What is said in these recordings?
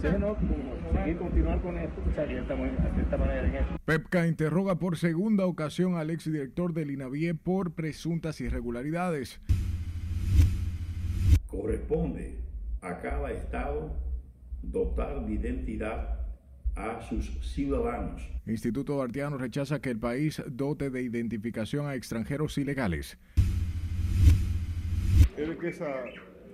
seguir continuar con esto, pues aquí estamos de esta manera en esto. Pepca interroga por segunda ocasión al exdirector del INAVIE por presuntas irregularidades. Corresponde a cada estado dotar de identidad a sus ciudadanos. Instituto Bartiano rechaza que el país dote de identificación a extranjeros ilegales. Es que esa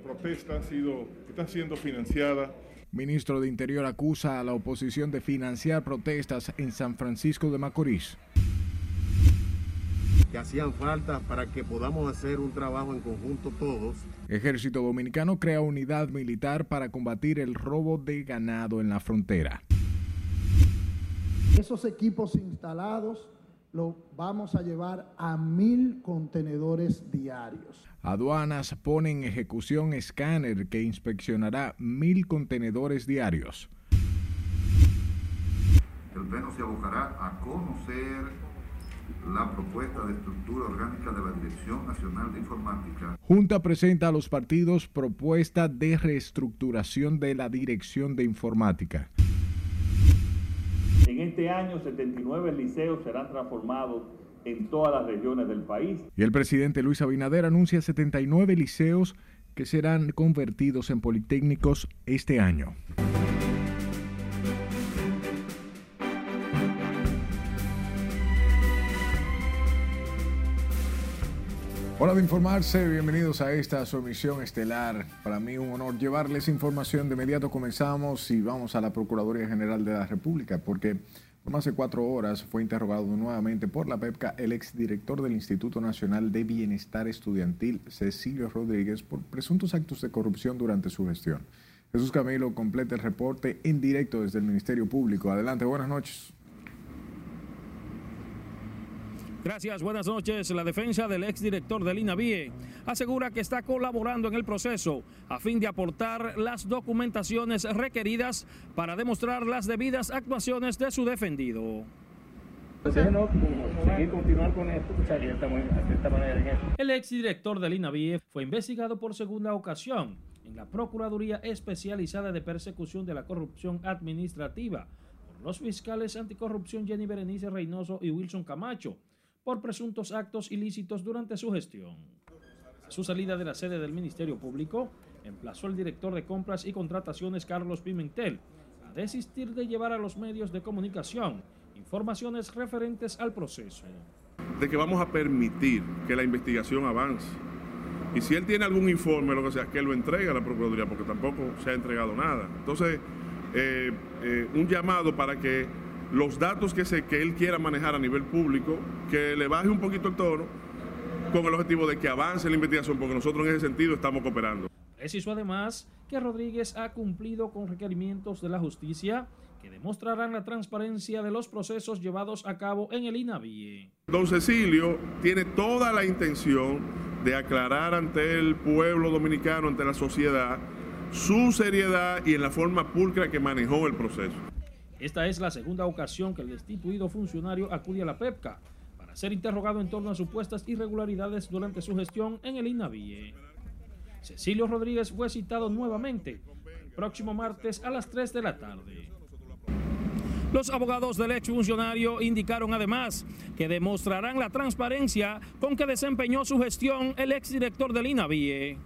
protesta ha sido, está siendo financiada. Ministro de Interior acusa a la oposición de financiar protestas en San Francisco de Macorís. Que hacían falta para que podamos hacer un trabajo en conjunto todos. Ejército Dominicano crea unidad militar para combatir el robo de ganado en la frontera. Esos equipos instalados los vamos a llevar a mil contenedores diarios. Aduanas pone en ejecución escáner que inspeccionará mil contenedores diarios. El Pleno se abocará a conocer la propuesta de estructura orgánica de la Dirección Nacional de Informática. Junta presenta a los partidos propuesta de reestructuración de la Dirección de Informática. En este año, 79 liceos serán transformados en todas las regiones del país. Y el presidente Luis Abinader anuncia 79 liceos que serán convertidos en politécnicos este año. Hora de informarse, bienvenidos a esta su emisión estelar. Para mí un honor llevarles información. De inmediato comenzamos y vamos a la Procuraduría General de la República porque por más de cuatro horas fue interrogado nuevamente por la PEPCA el exdirector del Instituto Nacional de Bienestar Estudiantil, Cecilio Rodríguez, por presuntos actos de corrupción durante su gestión. Jesús Camilo completa el reporte en directo desde el Ministerio Público. Adelante, buenas noches. Gracias, buenas noches. La defensa del exdirector del INAVIE asegura que está colaborando en el proceso a fin de aportar las documentaciones requeridas para demostrar las debidas actuaciones de su defendido. El exdirector del INAVIE fue investigado por segunda ocasión en la Procuraduría Especializada de Persecución de la Corrupción Administrativa por los fiscales anticorrupción Jenny Berenice Reynoso y Wilson Camacho por presuntos actos ilícitos durante su gestión. A su salida de la sede del Ministerio Público, emplazó el director de compras y contrataciones Carlos Pimentel a desistir de llevar a los medios de comunicación informaciones referentes al proceso. De que vamos a permitir que la investigación avance. Y si él tiene algún informe, lo que sea, que lo entregue a la Procuraduría, porque tampoco se ha entregado nada. Entonces, eh, eh, un llamado para que los datos que, se, que él quiera manejar a nivel público, que le baje un poquito el tono con el objetivo de que avance la investigación, porque nosotros en ese sentido estamos cooperando. Preciso además que Rodríguez ha cumplido con requerimientos de la justicia que demostrarán la transparencia de los procesos llevados a cabo en el INAVIE. Don Cecilio tiene toda la intención de aclarar ante el pueblo dominicano, ante la sociedad, su seriedad y en la forma pulcra que manejó el proceso. Esta es la segunda ocasión que el destituido funcionario acude a la PEPCA para ser interrogado en torno a supuestas irregularidades durante su gestión en el INAVIE. Cecilio Rodríguez fue citado nuevamente el próximo martes a las 3 de la tarde. Los abogados del exfuncionario indicaron además que demostrarán la transparencia con que desempeñó su gestión el exdirector del INAVIE.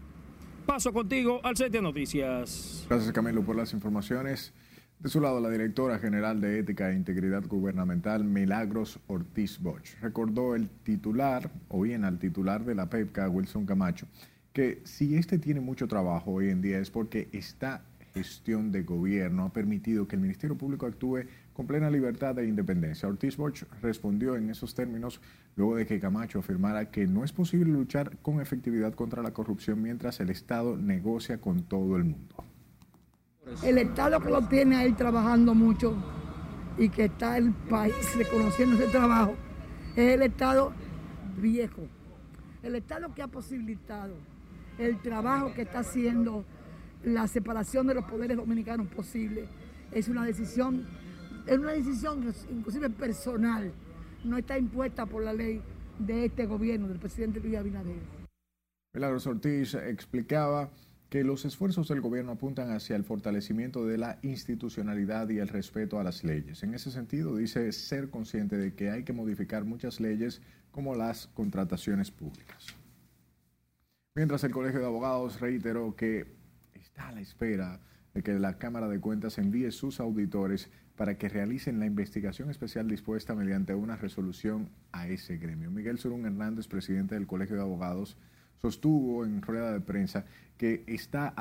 Paso contigo al set de noticias. Gracias Camilo por las informaciones. De su lado, la directora general de Ética e Integridad Gubernamental, Milagros Ortiz Bosch, recordó el titular, o bien al titular de la PEPCA, Wilson Camacho, que si este tiene mucho trabajo hoy en día es porque esta gestión de gobierno ha permitido que el Ministerio Público actúe con plena libertad e independencia. Ortiz Bosch respondió en esos términos luego de que Camacho afirmara que no es posible luchar con efectividad contra la corrupción mientras el Estado negocia con todo el mundo. El Estado que lo tiene ahí trabajando mucho y que está el país reconociendo ese trabajo es el Estado viejo. El Estado que ha posibilitado el trabajo que está haciendo la separación de los poderes dominicanos posible es una decisión, es una decisión inclusive personal, no está impuesta por la ley de este gobierno, del presidente Luis Abinader. Milagros Ortiz explicaba que los esfuerzos del gobierno apuntan hacia el fortalecimiento de la institucionalidad y el respeto a las leyes. En ese sentido, dice ser consciente de que hay que modificar muchas leyes como las contrataciones públicas. Mientras el Colegio de Abogados reiteró que está a la espera de que la Cámara de Cuentas envíe sus auditores para que realicen la investigación especial dispuesta mediante una resolución a ese gremio. Miguel Surún Hernández, presidente del Colegio de Abogados, sostuvo en rueda de prensa que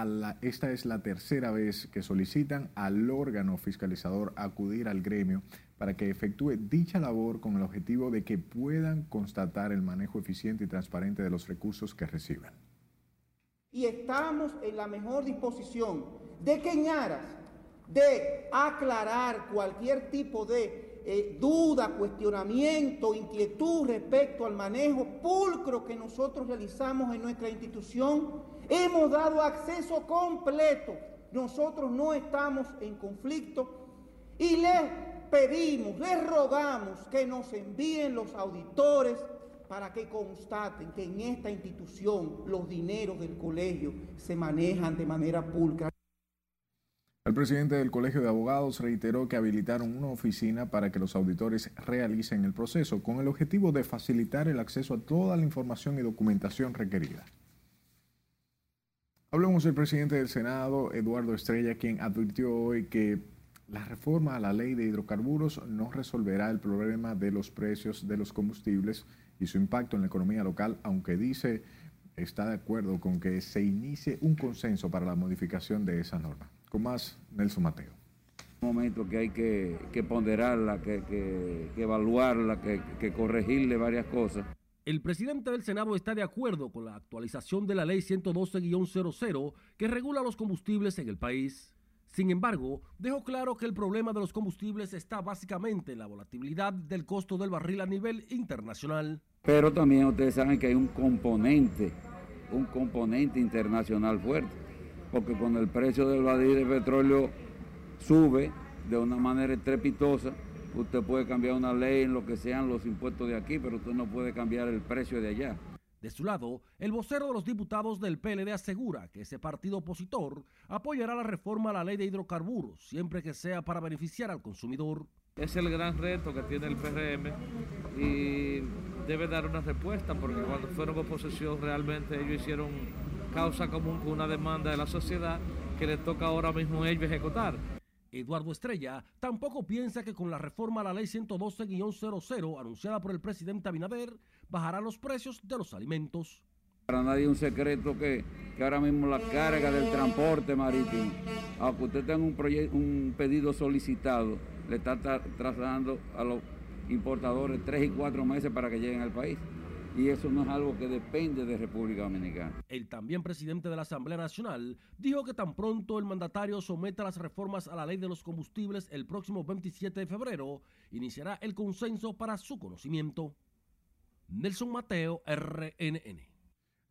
la, esta es la tercera vez que solicitan al órgano fiscalizador acudir al gremio para que efectúe dicha labor con el objetivo de que puedan constatar el manejo eficiente y transparente de los recursos que reciben. Y estamos en la mejor disposición de que en de aclarar cualquier tipo de eh, duda, cuestionamiento, inquietud respecto al manejo pulcro que nosotros realizamos en nuestra institución, hemos dado acceso completo. Nosotros no estamos en conflicto y les pedimos, les rogamos que nos envíen los auditores para que constaten que en esta institución los dineros del colegio se manejan de manera pulcra. El presidente del Colegio de Abogados reiteró que habilitaron una oficina para que los auditores realicen el proceso con el objetivo de facilitar el acceso a toda la información y documentación requerida. Hablamos del presidente del Senado, Eduardo Estrella, quien advirtió hoy que la reforma a la ley de hidrocarburos no resolverá el problema de los precios de los combustibles y su impacto en la economía local, aunque dice está de acuerdo con que se inicie un consenso para la modificación de esa norma. Con más, Nelson Mateo. Un momento que hay que, ponderarla, que, evaluarla, que corregirle varias cosas. El presidente del Senado está de acuerdo con la actualización de la ley 112-00 que regula los combustibles en el país. Sin embargo, dejó claro que el problema de los combustibles está básicamente en la volatilidad del costo del barril a nivel internacional. Pero también ustedes saben que hay un componente, un componente internacional fuerte porque cuando el precio del barril de petróleo sube de una manera estrepitosa, usted puede cambiar una ley en lo que sean los impuestos de aquí, pero usted no puede cambiar el precio de allá. De su lado, el vocero de los diputados del PLD asegura que ese partido opositor apoyará la reforma a la ley de hidrocarburos, siempre que sea para beneficiar al consumidor. Es el gran reto que tiene el PRM y debe dar una respuesta, porque cuando fueron oposición realmente ellos hicieron causa común con una demanda de la sociedad que le toca ahora mismo a ellos ejecutar. Eduardo Estrella tampoco piensa que con la reforma a la ley 112-00 anunciada por el presidente Abinader bajará los precios de los alimentos. Para nadie un secreto que, que, ahora mismo la carga del transporte marítimo, aunque usted tenga un, un pedido solicitado, le está trasladando a los importadores tres y cuatro meses para que lleguen al país y eso no es algo que depende de República Dominicana. El también presidente de la Asamblea Nacional dijo que tan pronto el mandatario someta las reformas a la ley de los combustibles el próximo 27 de febrero, iniciará el consenso para su conocimiento. Nelson Mateo, RNN.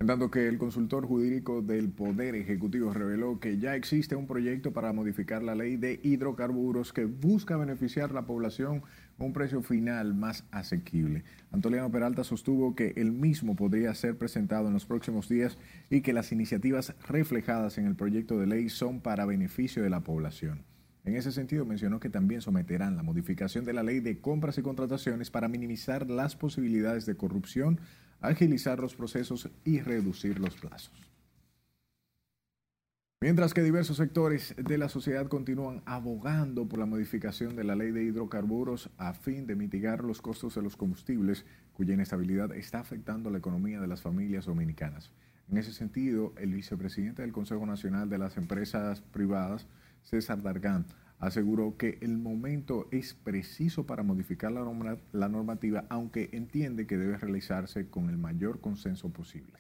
En tanto que el consultor jurídico del Poder Ejecutivo reveló que ya existe un proyecto para modificar la ley de hidrocarburos que busca beneficiar a la población un precio final más asequible. Antoliano Peralta sostuvo que el mismo podría ser presentado en los próximos días y que las iniciativas reflejadas en el proyecto de ley son para beneficio de la población. En ese sentido, mencionó que también someterán la modificación de la ley de compras y contrataciones para minimizar las posibilidades de corrupción agilizar los procesos y reducir los plazos. Mientras que diversos sectores de la sociedad continúan abogando por la modificación de la ley de hidrocarburos a fin de mitigar los costos de los combustibles, cuya inestabilidad está afectando la economía de las familias dominicanas. En ese sentido, el vicepresidente del Consejo Nacional de las Empresas Privadas, César Dargán, aseguró que el momento es preciso para modificar la, la, normativa, aunque entiende que debe realizarse con el mayor consenso posible.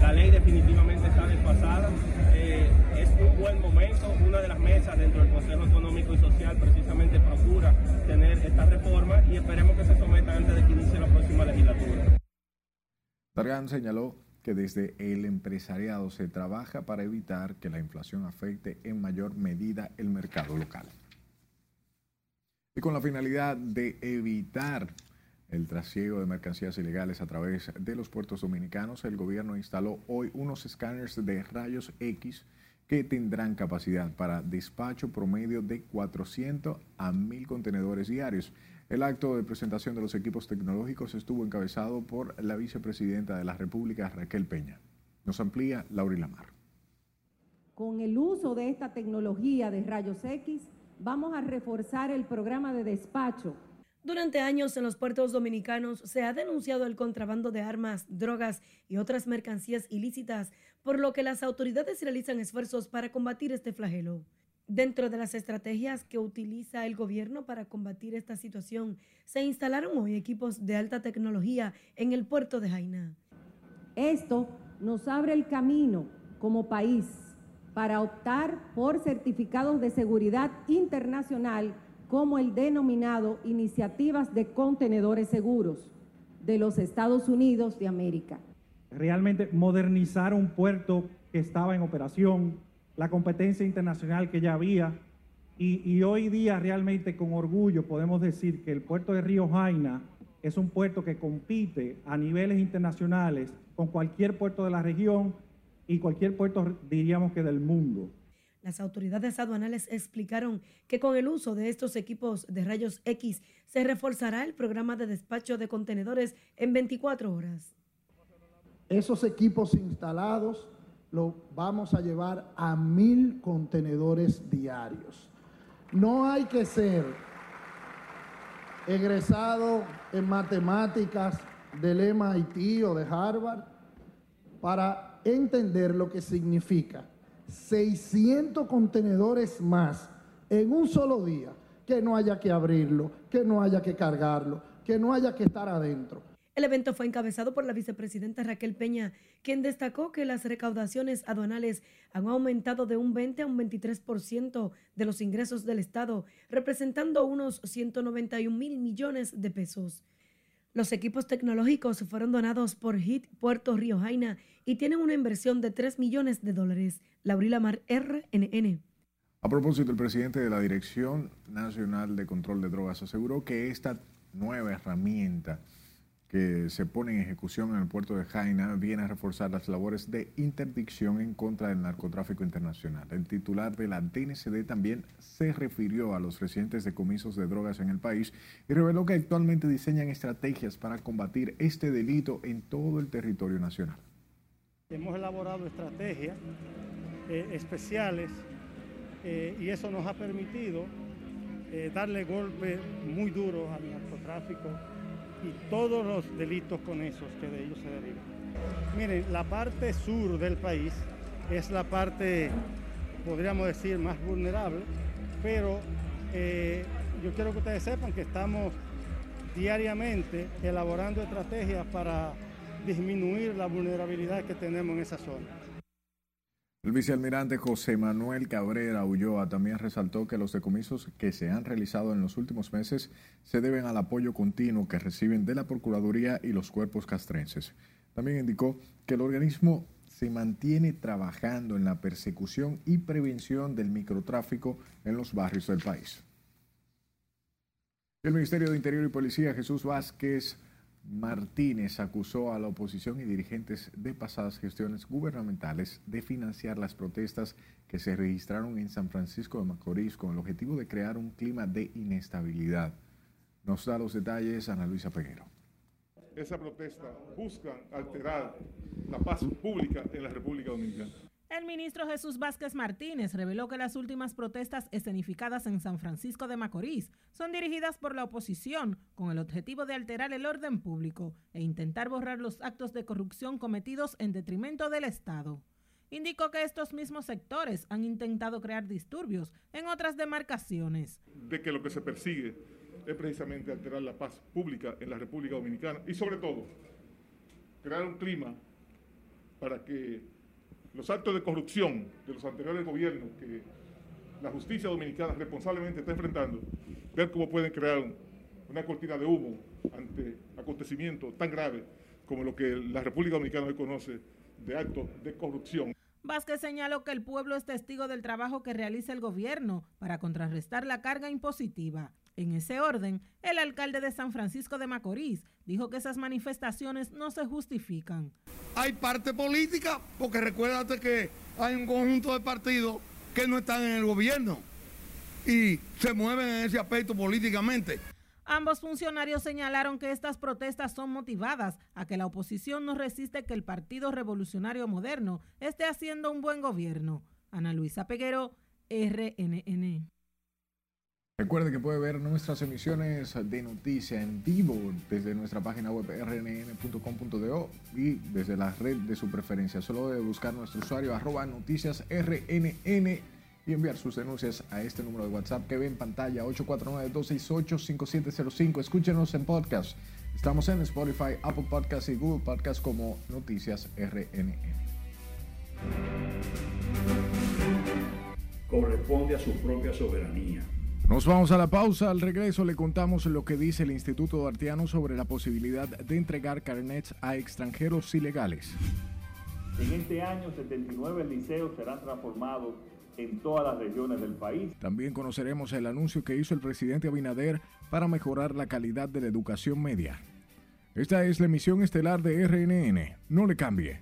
La ley definitivamente está desfasada. Eh, es un buen momento. Una de las mesas dentro del Consejo Económico y Social precisamente procura tener esta reforma y esperemos que se someta antes de que inicie la próxima legislatura. Dargan señaló que desde el empresariado se trabaja para evitar que la inflación afecte en mayor medida el mercado local. Y con la finalidad de evitar el trasiego de mercancías ilegales a través de los puertos dominicanos, el gobierno instaló hoy unos escáneres de rayos X que tendrán capacidad para despacho promedio de 400 a 1000 contenedores diarios. El acto de presentación de los equipos tecnológicos estuvo encabezado por la vicepresidenta de la República, Raquel Peña. Nos amplía Laura Lamar. Con el uso de esta tecnología de rayos X, vamos a reforzar el programa de despacho durante años en los puertos dominicanos se ha denunciado el contrabando de armas, drogas y otras mercancías ilícitas, por lo que las autoridades realizan esfuerzos para combatir este flagelo. Dentro de las estrategias que utiliza el gobierno para combatir esta situación, se instalaron hoy equipos de alta tecnología en el puerto de Jaina. Esto nos abre el camino como país para optar por certificados de seguridad internacional como el denominado Iniciativas de Contenedores Seguros de los Estados Unidos de América. Realmente modernizar un puerto que estaba en operación, la competencia internacional que ya había, y, y, hoy día realmente con orgullo podemos decir que el puerto de Río Jaina es un puerto que compite a niveles internacionales con cualquier puerto de la región y cualquier puerto diríamos que del mundo. Las autoridades aduanales explicaron que con el uso de estos equipos de rayos X se reforzará el programa de despacho de contenedores en 24 horas. Esos equipos instalados los vamos a llevar a mil contenedores diarios. No hay que ser egresado en matemáticas del MIT o de Harvard para entender lo que significa 600 contenedores más en un solo día, que no haya que abrirlo, que no haya que cargarlo, que no haya que estar adentro. El evento fue encabezado por la vicepresidenta Raquel Peña, quien destacó que las recaudaciones aduanales han aumentado de un 20 a un 23% de los ingresos del Estado, representando unos 191 mil millones de pesos. Los equipos tecnológicos fueron donados por HIT Puerto Río Jaina y tienen una inversión de 3 millones de dólares. Laurila Mar, RNN. A propósito, el presidente de la Dirección Nacional de Control de Drogas aseguró que esta nueva herramienta que se pone en ejecución en el puerto de Jaina viene a reforzar las labores de interdicción en contra del narcotráfico internacional. El titular de la DNCD también se refirió a los recientes decomisos de drogas en el país y reveló que actualmente diseñan estrategias para combatir este delito en todo el territorio nacional. Hemos elaborado estrategias eh, especiales eh, y eso nos ha permitido eh, darle golpes muy duros al narcotráfico y todos los delitos con esos que de ellos se derivan. Miren, la parte sur del país es la parte, podríamos decir, más vulnerable, pero eh, yo quiero que ustedes sepan que estamos diariamente elaborando estrategias para disminuir la vulnerabilidad que tenemos en esa zona. El vicealmirante José Manuel Cabrera Ulloa también resaltó que los decomisos que se han realizado en los últimos meses se deben al apoyo continuo que reciben de la Procuraduría y los cuerpos castrenses. También indicó que el organismo se mantiene trabajando en la persecución y prevención del microtráfico en los barrios del país. El Ministerio de Interior y Policía Jesús Vázquez Martínez acusó a la oposición y dirigentes de pasadas gestiones gubernamentales de financiar las protestas que se registraron en San Francisco de Macorís con el objetivo de crear un clima de inestabilidad. Nos da los detalles Ana Luisa Peguero. Esa protesta busca alterar la paz pública en la República Dominicana. El ministro Jesús Vázquez Martínez reveló que las últimas protestas escenificadas en San Francisco de Macorís son dirigidas por la oposición con el objetivo de alterar el orden público e intentar borrar los actos de corrupción cometidos en detrimento del Estado. Indicó que estos mismos sectores han intentado crear disturbios en otras demarcaciones. De que lo que se persigue es precisamente alterar la paz pública en la República Dominicana y sobre todo crear un clima para que los actos de corrupción de los anteriores gobiernos que la justicia dominicana responsablemente está enfrentando, ver cómo pueden crear una cortina de humo ante acontecimientos tan graves como lo que la República Dominicana hoy conoce de actos de corrupción. Vázquez señaló que el pueblo es testigo del trabajo que realiza el gobierno para contrarrestar la carga impositiva. En ese orden, el alcalde de San Francisco de Macorís dijo que esas manifestaciones no se justifican. Hay parte política, porque recuérdate que hay un conjunto de partidos que no están en el gobierno y se mueven en ese aspecto políticamente. Ambos funcionarios señalaron que estas protestas son motivadas a que la oposición no resiste que el Partido Revolucionario Moderno esté haciendo un buen gobierno. Ana Luisa Peguero, RNN. Recuerde que puede ver nuestras emisiones de noticia en vivo desde nuestra página web rnn.com.do y desde la red de su preferencia. Solo debe buscar nuestro usuario arroba noticias rnn y enviar sus denuncias a este número de WhatsApp que ve en pantalla 849-268-5705. Escúchenos en podcast. Estamos en Spotify, Apple Podcasts y Google Podcasts como Noticias RNN. Corresponde a su propia soberanía nos vamos a la pausa. Al regreso le contamos lo que dice el Instituto Arteano sobre la posibilidad de entregar carnets a extranjeros ilegales. En este año, 79 liceos serán transformados en todas las regiones del país. También conoceremos el anuncio que hizo el presidente Abinader para mejorar la calidad de la educación media. Esta es la emisión estelar de RNN. No le cambie.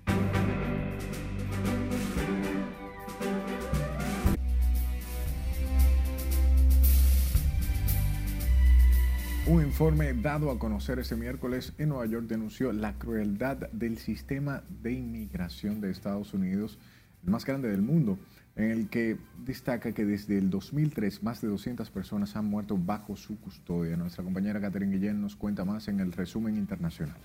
Un informe dado a conocer ese miércoles en Nueva York denunció la crueldad del sistema de inmigración de Estados Unidos, el más grande del mundo, en el que destaca que desde el 2003 más de 200 personas han muerto bajo su custodia. Nuestra compañera Catherine Guillén nos cuenta más en el resumen internacional.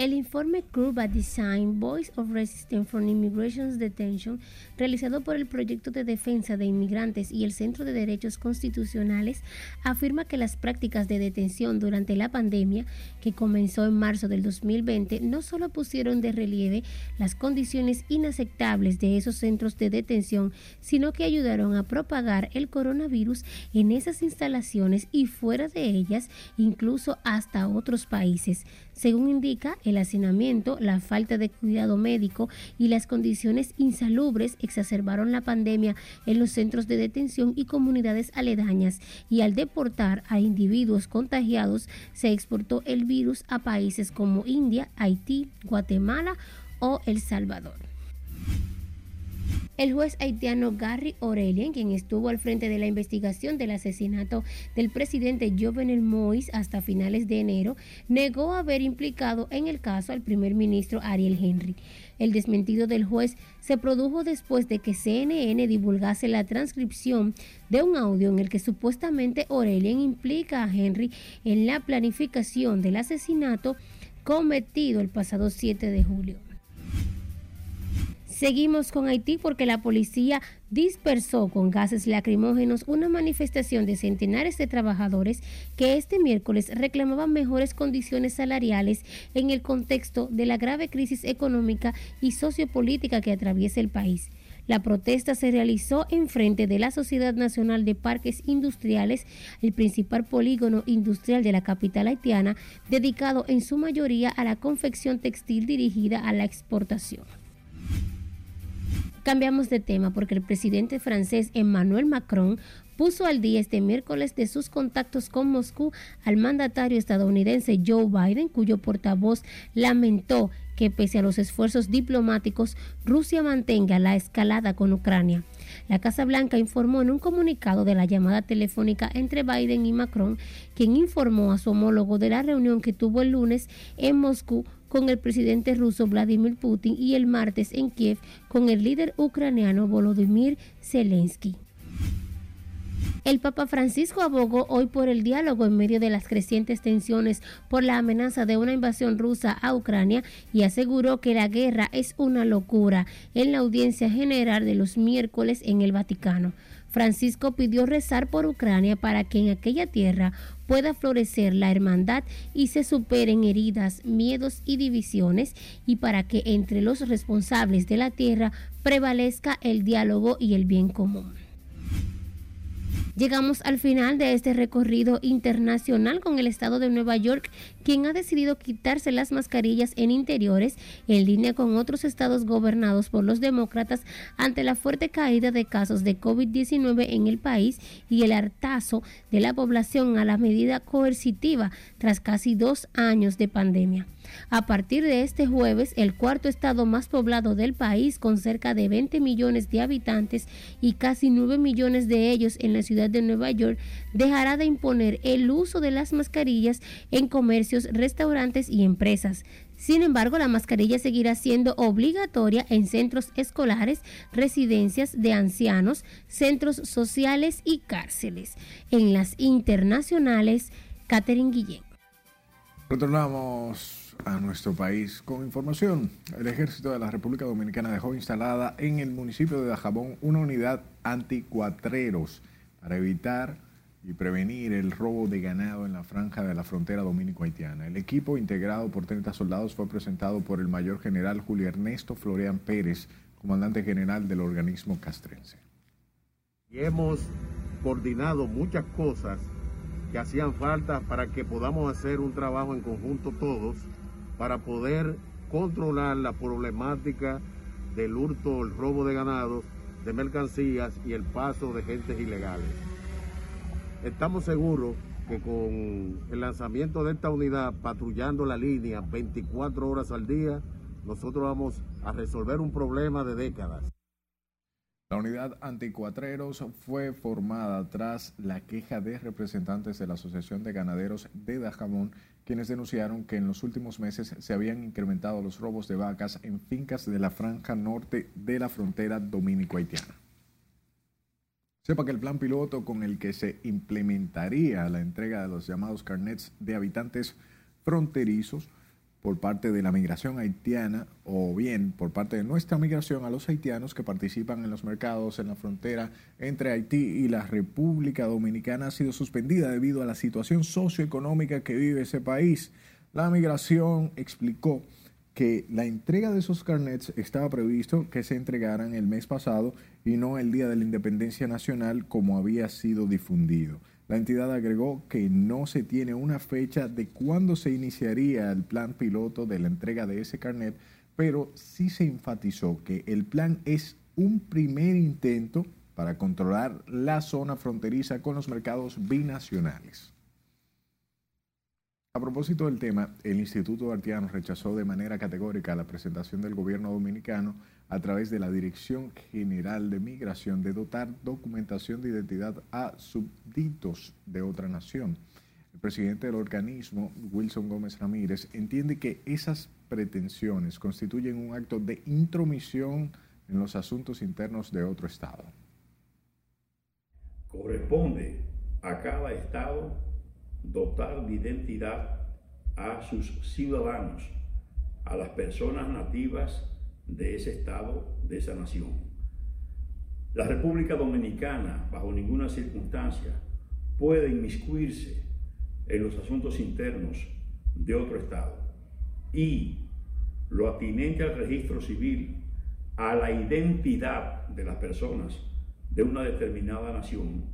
El informe Curva Design Voice of Resistance from Immigration Detention, realizado por el Proyecto de Defensa de Inmigrantes y el Centro de Derechos Constitucionales, afirma que las prácticas de detención durante la pandemia, que comenzó en marzo del 2020, no solo pusieron de relieve las condiciones inaceptables de esos centros de detención, sino que ayudaron a propagar el coronavirus en esas instalaciones y fuera de ellas, incluso hasta otros países. Según indica, el hacinamiento, la falta de cuidado médico y las condiciones insalubres exacerbaron la pandemia en los centros de detención y comunidades aledañas y al deportar a individuos contagiados se exportó el virus a países como India, Haití, Guatemala o El Salvador. El juez haitiano Gary Aurelien, quien estuvo al frente de la investigación del asesinato del presidente Jovenel Moïse hasta finales de enero, negó haber implicado en el caso al primer ministro Ariel Henry. El desmentido del juez se produjo después de que CNN divulgase la transcripción de un audio en el que supuestamente Aurelien implica a Henry en la planificación del asesinato cometido el pasado 7 de julio. Seguimos con Haití porque la policía dispersó con gases lacrimógenos una manifestación de centenares de trabajadores que este miércoles reclamaban mejores condiciones salariales en el contexto de la grave crisis económica y sociopolítica que atraviesa el país. La protesta se realizó en frente de la Sociedad Nacional de Parques Industriales, el principal polígono industrial de la capital haitiana, dedicado en su mayoría a la confección textil dirigida a la exportación. Cambiamos de tema porque el presidente francés Emmanuel Macron puso al día este miércoles de sus contactos con Moscú al mandatario estadounidense Joe Biden, cuyo portavoz lamentó que pese a los esfuerzos diplomáticos, Rusia mantenga la escalada con Ucrania. La Casa Blanca informó en un comunicado de la llamada telefónica entre Biden y Macron, quien informó a su homólogo de la reunión que tuvo el lunes en Moscú con el presidente ruso Vladimir Putin y el martes en Kiev con el líder ucraniano Volodymyr Zelensky. El Papa Francisco abogó hoy por el diálogo en medio de las crecientes tensiones por la amenaza de una invasión rusa a Ucrania y aseguró que la guerra es una locura en la audiencia general de los miércoles en el Vaticano. Francisco pidió rezar por Ucrania para que en aquella tierra pueda florecer la hermandad y se superen heridas, miedos y divisiones y para que entre los responsables de la tierra prevalezca el diálogo y el bien común. Llegamos al final de este recorrido internacional con el estado de Nueva York quien ha decidido quitarse las mascarillas en interiores en línea con otros estados gobernados por los demócratas ante la fuerte caída de casos de COVID-19 en el país y el hartazo de la población a la medida coercitiva tras casi dos años de pandemia. A partir de este jueves, el cuarto estado más poblado del país, con cerca de 20 millones de habitantes y casi 9 millones de ellos en la ciudad de Nueva York, dejará de imponer el uso de las mascarillas en restaurantes y empresas. Sin embargo, la mascarilla seguirá siendo obligatoria en centros escolares, residencias de ancianos, centros sociales y cárceles. En las internacionales, Catherine Guillén. Retornamos a nuestro país con información. El ejército de la República Dominicana dejó instalada en el municipio de Dajabón una unidad anticuatreros para evitar y prevenir el robo de ganado en la franja de la frontera dominico-haitiana. El equipo, integrado por 30 soldados, fue presentado por el mayor general Julio Ernesto Florean Pérez, comandante general del organismo castrense. Y hemos coordinado muchas cosas que hacían falta para que podamos hacer un trabajo en conjunto todos para poder controlar la problemática del hurto, el robo de ganados, de mercancías y el paso de gentes ilegales. Estamos seguros que con el lanzamiento de esta unidad patrullando la línea 24 horas al día, nosotros vamos a resolver un problema de décadas. La unidad anticuatreros fue formada tras la queja de representantes de la Asociación de Ganaderos de Dajamón, quienes denunciaron que en los últimos meses se habían incrementado los robos de vacas en fincas de la franja norte de la frontera dominico-haitiana. Sepa que el plan piloto con el que se implementaría la entrega de los llamados carnets de habitantes fronterizos por parte de la migración haitiana o bien por parte de nuestra migración a los haitianos que participan en los mercados en la frontera entre Haití y la República Dominicana ha sido suspendida debido a la situación socioeconómica que vive ese país. La migración explicó que la entrega de esos carnets estaba previsto que se entregaran el mes pasado y no el día de la independencia nacional como había sido difundido. La entidad agregó que no se tiene una fecha de cuándo se iniciaría el plan piloto de la entrega de ese carnet, pero sí se enfatizó que el plan es un primer intento para controlar la zona fronteriza con los mercados binacionales. A propósito del tema, el Instituto Artiano rechazó de manera categórica la presentación del gobierno dominicano a través de la Dirección General de Migración de dotar documentación de identidad a súbditos de otra nación. El presidente del organismo, Wilson Gómez Ramírez, entiende que esas pretensiones constituyen un acto de intromisión en los asuntos internos de otro Estado. Corresponde a cada Estado dotar de identidad a sus ciudadanos, a las personas nativas de ese estado, de esa nación. La República Dominicana, bajo ninguna circunstancia, puede inmiscuirse en los asuntos internos de otro estado y lo atinente al registro civil, a la identidad de las personas de una determinada nación,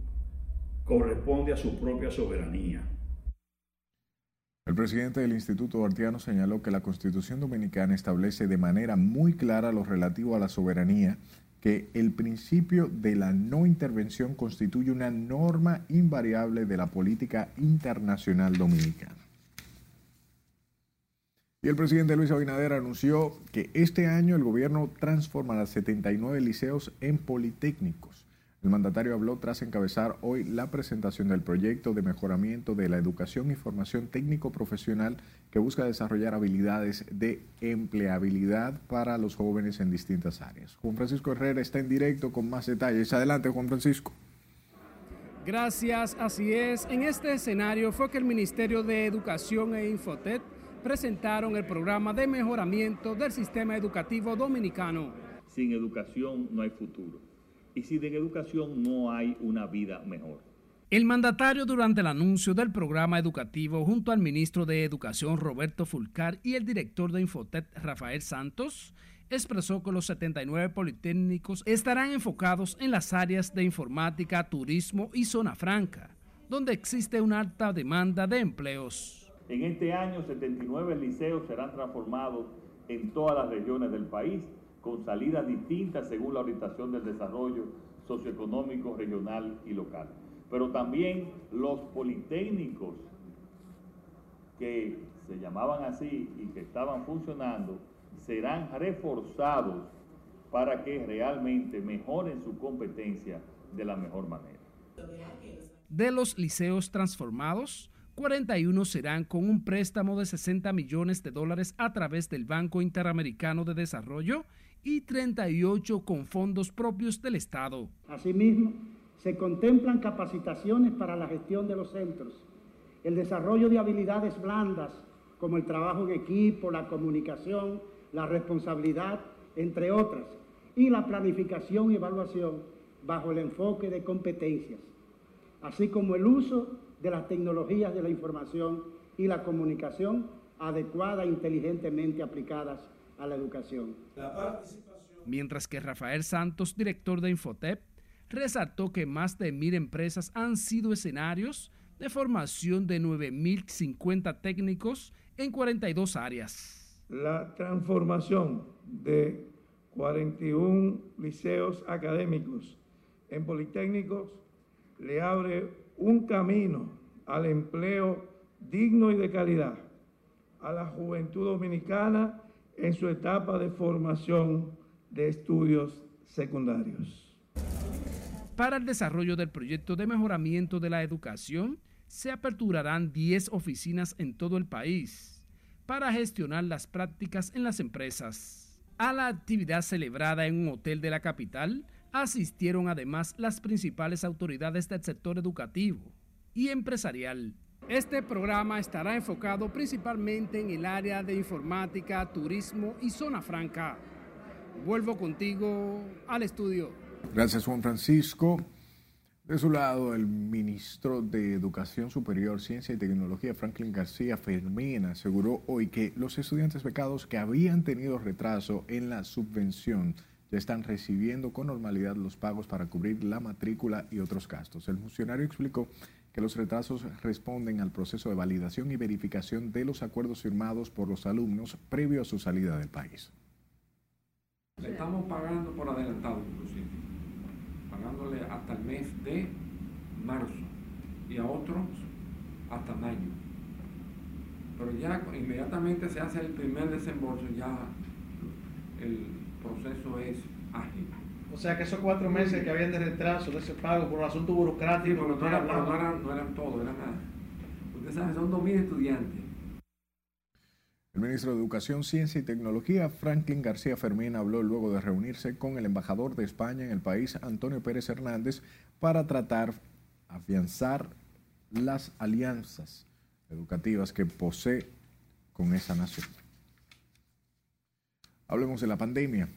corresponde a su propia soberanía presidente del Instituto Artiano señaló que la Constitución Dominicana establece de manera muy clara lo relativo a la soberanía, que el principio de la no intervención constituye una norma invariable de la política internacional dominicana. Y el presidente Luis Abinader anunció que este año el gobierno transformará 79 liceos en politécnicos. El mandatario habló tras encabezar hoy la presentación del proyecto de mejoramiento de la educación y formación técnico-profesional que busca desarrollar habilidades de empleabilidad para los jóvenes en distintas áreas. Juan Francisco Herrera está en directo con más detalles. Adelante, Juan Francisco. Gracias, así es. En este escenario fue que el Ministerio de Educación e Infotet presentaron el programa de mejoramiento del sistema educativo dominicano. Sin educación no hay futuro y sin educación no hay una vida mejor. El mandatario durante el anuncio del programa educativo junto al ministro de Educación Roberto Fulcar y el director de Infotet Rafael Santos expresó que los 79 politécnicos estarán enfocados en las áreas de informática, turismo y zona franca, donde existe una alta demanda de empleos. En este año, 79 liceos serán transformados en todas las regiones del país, con salidas distintas según la orientación del desarrollo socioeconómico, regional y local. Pero también los politécnicos que se llamaban así y que estaban funcionando serán reforzados para que realmente mejoren su competencia de la mejor manera. De los liceos transformados, 41 serán con un préstamo de 60 millones de dólares a través del Banco Interamericano de Desarrollo y 38 con fondos propios del Estado. Asimismo, se contemplan capacitaciones para la gestión de los centros, el desarrollo de habilidades blandas como el trabajo en equipo, la comunicación, la responsabilidad, entre otras, y la planificación y evaluación bajo el enfoque de competencias, así como el uso de las tecnologías de la información y la comunicación adecuada e inteligentemente aplicadas a la educación. Mientras que Rafael Santos, director de Infotep, resaltó que más de mil empresas han sido escenarios de formación de 9.050 técnicos en 42 áreas. La transformación de 41 liceos académicos en politécnicos le abre un camino al empleo digno y de calidad a la juventud dominicana en su etapa de formación de estudios secundarios. Para el desarrollo del proyecto de mejoramiento de la educación, se aperturarán 10 oficinas en todo el país para gestionar las prácticas en las empresas. A la actividad celebrada en un hotel de la capital asistieron además las principales autoridades del sector educativo y empresarial. Este programa estará enfocado principalmente en el área de informática, turismo y zona franca. Vuelvo contigo al estudio. Gracias Juan Francisco. De su lado, el ministro de Educación Superior, Ciencia y Tecnología, Franklin García Fermín, aseguró hoy que los estudiantes becados que habían tenido retraso en la subvención ya están recibiendo con normalidad los pagos para cubrir la matrícula y otros gastos. El funcionario explicó que los retrasos responden al proceso de validación y verificación de los acuerdos firmados por los alumnos previo a su salida del país. Le estamos pagando por adelantado, inclusive, pagándole hasta el mes de marzo y a otros hasta mayo. Pero ya inmediatamente se hace el primer desembolso, ya el proceso es ágil. O sea que esos cuatro meses que habían de retraso de ese pago por el asunto burocrático. Sí, pero no, era, no, eran, no, eran, todos, eran nada. Ustedes saben, son 2.000 estudiantes. El ministro de Educación, Ciencia y Tecnología, Franklin García Fermín, habló luego de reunirse con el embajador de España en el país, Antonio Pérez Hernández, para tratar afianzar las alianzas educativas que posee con esa nación. Hablemos de la pandemia.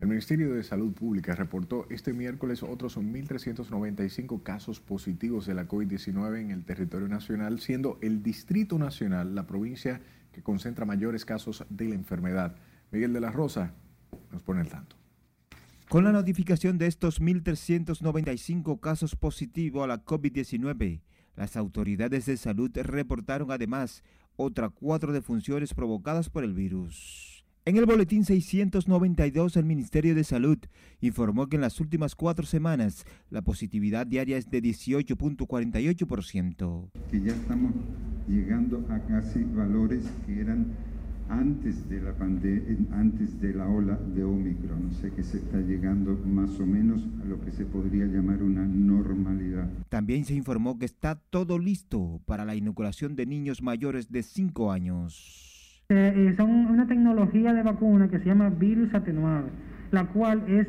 El Ministerio de Salud Pública reportó este miércoles otros 1.395 casos positivos de la COVID-19 en el territorio nacional, siendo el Distrito Nacional la provincia que concentra mayores casos de la enfermedad. Miguel de la Rosa nos pone el tanto. Con la notificación de estos 1.395 casos positivos a la COVID-19, las autoridades de salud reportaron además otras cuatro defunciones provocadas por el virus. En el boletín 692, el Ministerio de Salud informó que en las últimas cuatro semanas la positividad diaria es de 18.48%. Que ya estamos llegando a casi valores que eran antes de la antes de la ola de Omicron. O sea que se está llegando más o menos a lo que se podría llamar una normalidad. También se informó que está todo listo para la inoculación de niños mayores de 5 años. Eh, eh, son una tecnología de vacuna que se llama virus atenuado, la cual es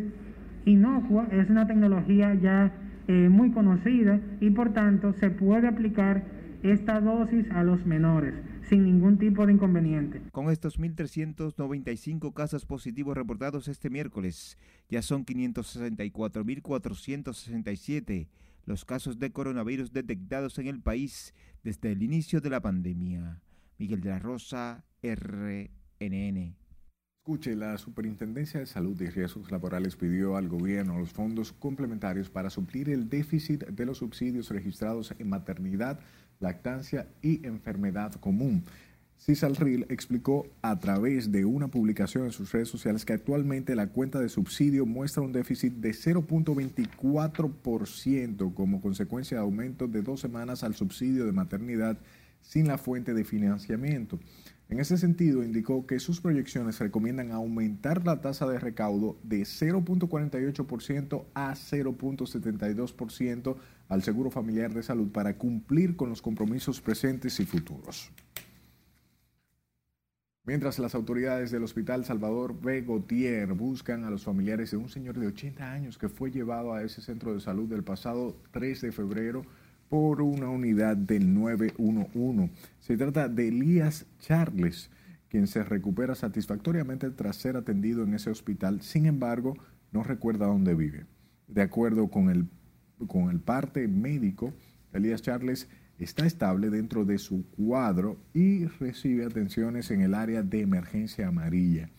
inocua, es una tecnología ya eh, muy conocida y por tanto se puede aplicar esta dosis a los menores sin ningún tipo de inconveniente. Con estos 1.395 casos positivos reportados este miércoles, ya son 564.467 los casos de coronavirus detectados en el país desde el inicio de la pandemia. Miguel de la Rosa, RNN. Escuche, la Superintendencia de Salud y Riesgos Laborales pidió al gobierno los fondos complementarios para suplir el déficit de los subsidios registrados en maternidad lactancia y enfermedad común. Cisalril explicó a través de una publicación en sus redes sociales que actualmente la cuenta de subsidio muestra un déficit de 0.24% como consecuencia de aumento de dos semanas al subsidio de maternidad sin la fuente de financiamiento. En ese sentido, indicó que sus proyecciones recomiendan aumentar la tasa de recaudo de 0.48% a 0.72% al Seguro Familiar de Salud para cumplir con los compromisos presentes y futuros. Mientras las autoridades del Hospital Salvador B. Gautier buscan a los familiares de un señor de 80 años que fue llevado a ese centro de salud el pasado 3 de febrero por una unidad del 911. Se trata de Elías Charles, quien se recupera satisfactoriamente tras ser atendido en ese hospital. Sin embargo, no recuerda dónde vive. De acuerdo con el, con el parte médico, Elías Charles está estable dentro de su cuadro y recibe atenciones en el área de emergencia amarilla.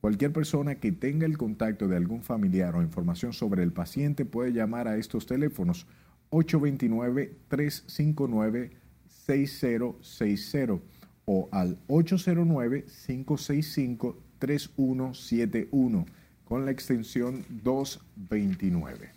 Cualquier persona que tenga el contacto de algún familiar o información sobre el paciente puede llamar a estos teléfonos 829-359-6060 o al 809-565-3171 con la extensión 229.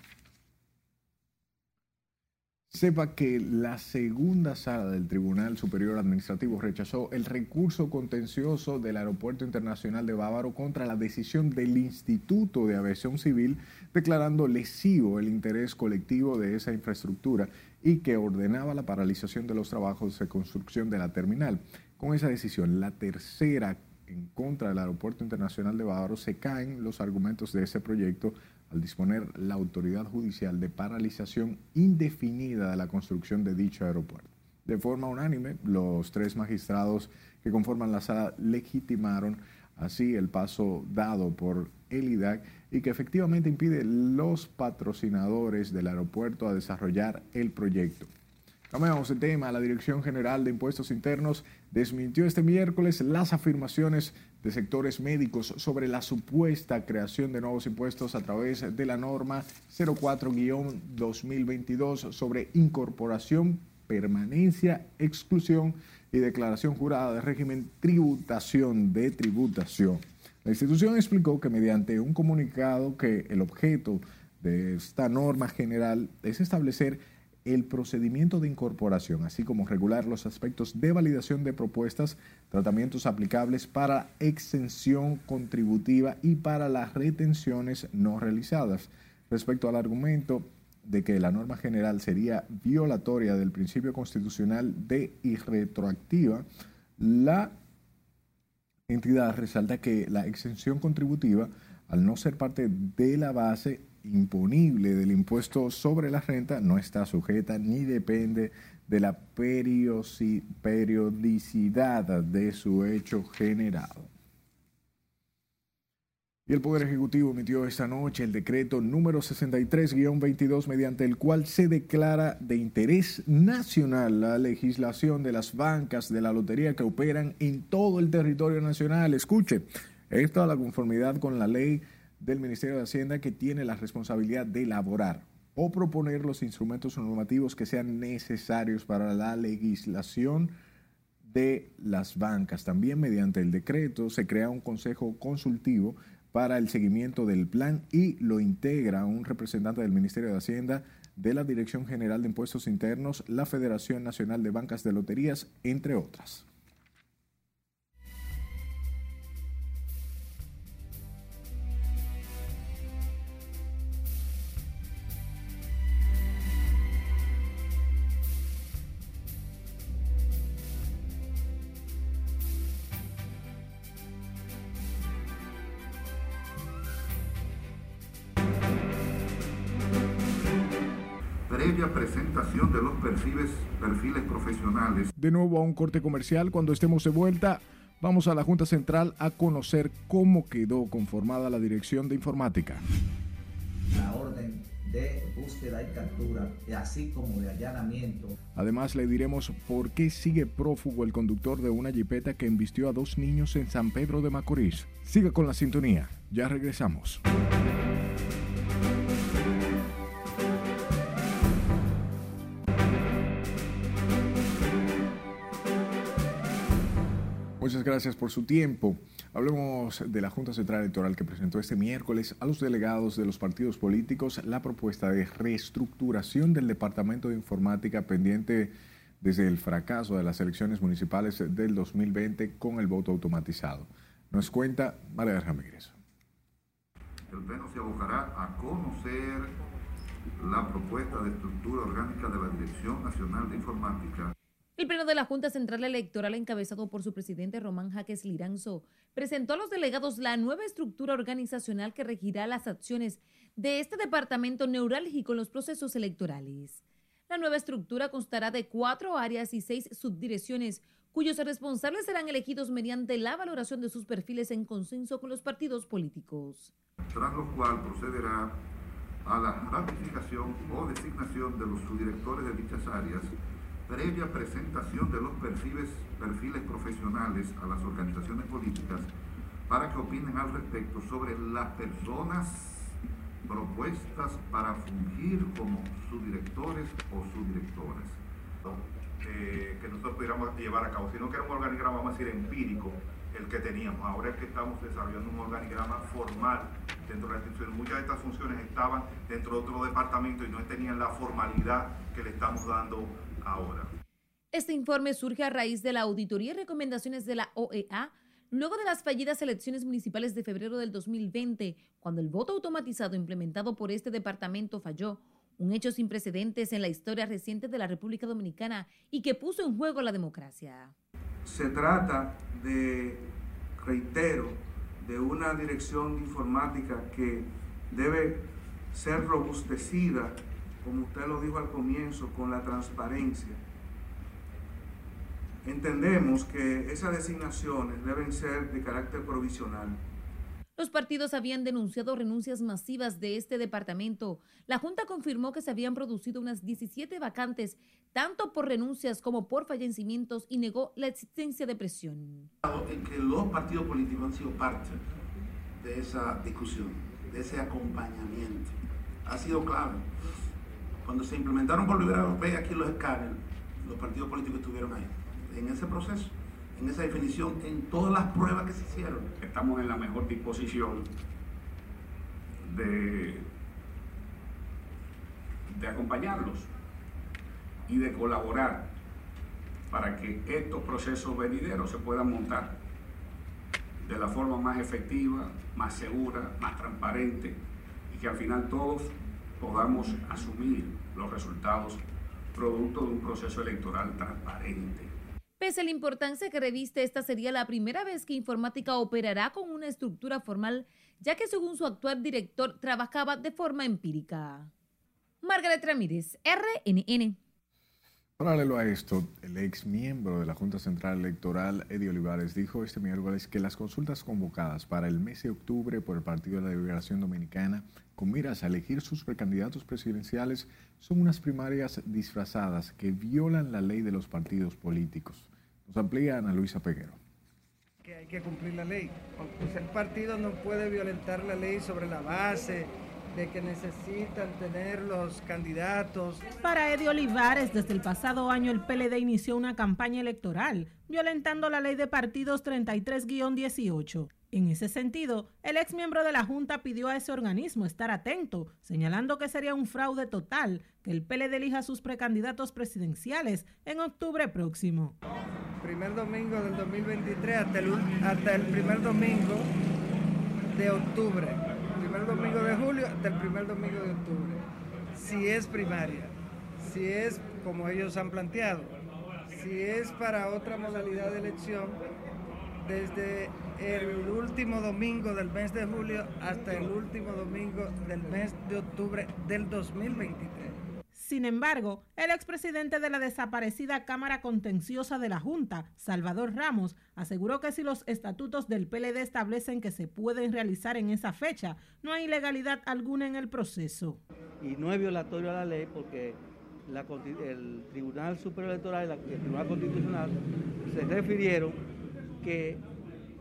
Sepa que la segunda sala del Tribunal Superior Administrativo rechazó el recurso contencioso del Aeropuerto Internacional de Bávaro contra la decisión del Instituto de Aviación Civil declarando lesivo el interés colectivo de esa infraestructura y que ordenaba la paralización de los trabajos de construcción de la terminal. Con esa decisión, la tercera en contra del Aeropuerto Internacional de Bávaro, se caen los argumentos de ese proyecto al disponer la autoridad judicial de paralización indefinida de la construcción de dicho aeropuerto. De forma unánime, los tres magistrados que conforman la sala legitimaron así el paso dado por el IDAC y que efectivamente impide los patrocinadores del aeropuerto a desarrollar el proyecto. Cambiamos el tema. La Dirección General de Impuestos Internos desmintió este miércoles las afirmaciones de sectores médicos sobre la supuesta creación de nuevos impuestos a través de la norma 04-2022 sobre incorporación, permanencia, exclusión y declaración jurada de régimen tributación de tributación. La institución explicó que mediante un comunicado que el objeto de esta norma general es establecer el procedimiento de incorporación, así como regular los aspectos de validación de propuestas, tratamientos aplicables para exención contributiva y para las retenciones no realizadas. Respecto al argumento de que la norma general sería violatoria del principio constitucional de irretroactiva, la entidad resalta que la exención contributiva, al no ser parte de la base, imponible del impuesto sobre la renta no está sujeta ni depende de la periodicidad de su hecho generado. Y el Poder Ejecutivo emitió esta noche el decreto número 63-22 mediante el cual se declara de interés nacional la legislación de las bancas de la lotería que operan en todo el territorio nacional. Escuche, esto a la conformidad con la ley del Ministerio de Hacienda que tiene la responsabilidad de elaborar o proponer los instrumentos normativos que sean necesarios para la legislación de las bancas. También mediante el decreto se crea un consejo consultivo para el seguimiento del plan y lo integra un representante del Ministerio de Hacienda, de la Dirección General de Impuestos Internos, la Federación Nacional de Bancas de Loterías, entre otras. De nuevo a un corte comercial. Cuando estemos de vuelta, vamos a la Junta Central a conocer cómo quedó conformada la Dirección de Informática. La orden de búsqueda y captura, así como de allanamiento. Además, le diremos por qué sigue prófugo el conductor de una jipeta que embistió a dos niños en San Pedro de Macorís. Siga con la sintonía, ya regresamos. Muchas gracias por su tiempo. Hablemos de la Junta Central Electoral que presentó este miércoles a los delegados de los partidos políticos la propuesta de reestructuración del Departamento de Informática pendiente desde el fracaso de las elecciones municipales del 2020 con el voto automatizado. Nos cuenta María Ramírez. El Pleno se abocará a conocer la propuesta de estructura orgánica de la Dirección Nacional de Informática. El Pleno de la Junta Central Electoral, encabezado por su presidente Román Jaques Liranzo, presentó a los delegados la nueva estructura organizacional que regirá las acciones de este departamento neurálgico en los procesos electorales. La nueva estructura constará de cuatro áreas y seis subdirecciones, cuyos responsables serán elegidos mediante la valoración de sus perfiles en consenso con los partidos políticos. Tras lo cual procederá a la ratificación o designación de los subdirectores de dichas áreas, previa presentación de los perfiles, perfiles profesionales a las organizaciones políticas para que opinen al respecto sobre las personas propuestas para fungir como subdirectores o subdirectoras. Eh, que nosotros pudiéramos llevar a cabo, sino que era un organigrama, vamos a decir, empírico, el que teníamos. Ahora es que estamos desarrollando un organigrama formal dentro de la institución. Muchas de estas funciones estaban dentro de otro departamento y no tenían la formalidad que le estamos dando ahora. Este informe surge a raíz de la auditoría y recomendaciones de la OEA luego de las fallidas elecciones municipales de febrero del 2020, cuando el voto automatizado implementado por este departamento falló, un hecho sin precedentes en la historia reciente de la República Dominicana y que puso en juego la democracia. Se trata de, reitero, de una dirección informática que debe ser robustecida, como usted lo dijo al comienzo, con la transparencia Entendemos que esas designaciones deben ser de carácter provisional. Los partidos habían denunciado renuncias masivas de este departamento. La Junta confirmó que se habían producido unas 17 vacantes, tanto por renuncias como por fallecimientos, y negó la existencia de presión. En que los partidos políticos han sido parte de esa discusión, de ese acompañamiento. Ha sido clave. Cuando se implementaron por primera vez aquí los escáneres, los partidos políticos estuvieron ahí en ese proceso, en esa definición, en todas las pruebas que se hicieron. Estamos en la mejor disposición de, de acompañarlos y de colaborar para que estos procesos venideros se puedan montar de la forma más efectiva, más segura, más transparente y que al final todos podamos asumir los resultados producto de un proceso electoral transparente. Pese a la importancia que reviste, esta sería la primera vez que Informática operará con una estructura formal, ya que según su actual director trabajaba de forma empírica. Margaret Ramírez, RNN. Paralelo a esto, el ex miembro de la Junta Central Electoral, Eddie Olivares, dijo este miércoles que las consultas convocadas para el mes de octubre por el Partido de la Liberación Dominicana con miras a elegir sus precandidatos presidenciales son unas primarias disfrazadas que violan la ley de los partidos políticos. Nos amplía Ana Luisa Peguero. Que hay que cumplir la ley. El partido no puede violentar la ley sobre la base de que necesitan tener los candidatos. Para Eddie Olivares, desde el pasado año el PLD inició una campaña electoral violentando la ley de partidos 33-18. En ese sentido, el ex miembro de la Junta pidió a ese organismo estar atento, señalando que sería un fraude total que el PLD elija sus precandidatos presidenciales en octubre próximo. Primer domingo del 2023 hasta el, hasta el primer domingo de octubre. Primer domingo de julio hasta el primer domingo de octubre. Si es primaria, si es como ellos han planteado, si es para otra modalidad de elección, desde el último domingo del mes de julio hasta el último domingo del mes de octubre del 2023. Sin embargo, el expresidente de la desaparecida Cámara Contenciosa de la Junta, Salvador Ramos, aseguró que si los estatutos del PLD establecen que se pueden realizar en esa fecha, no hay ilegalidad alguna en el proceso. Y no es violatorio a la ley porque el Tribunal Superior Electoral y el Tribunal Constitucional se refirieron que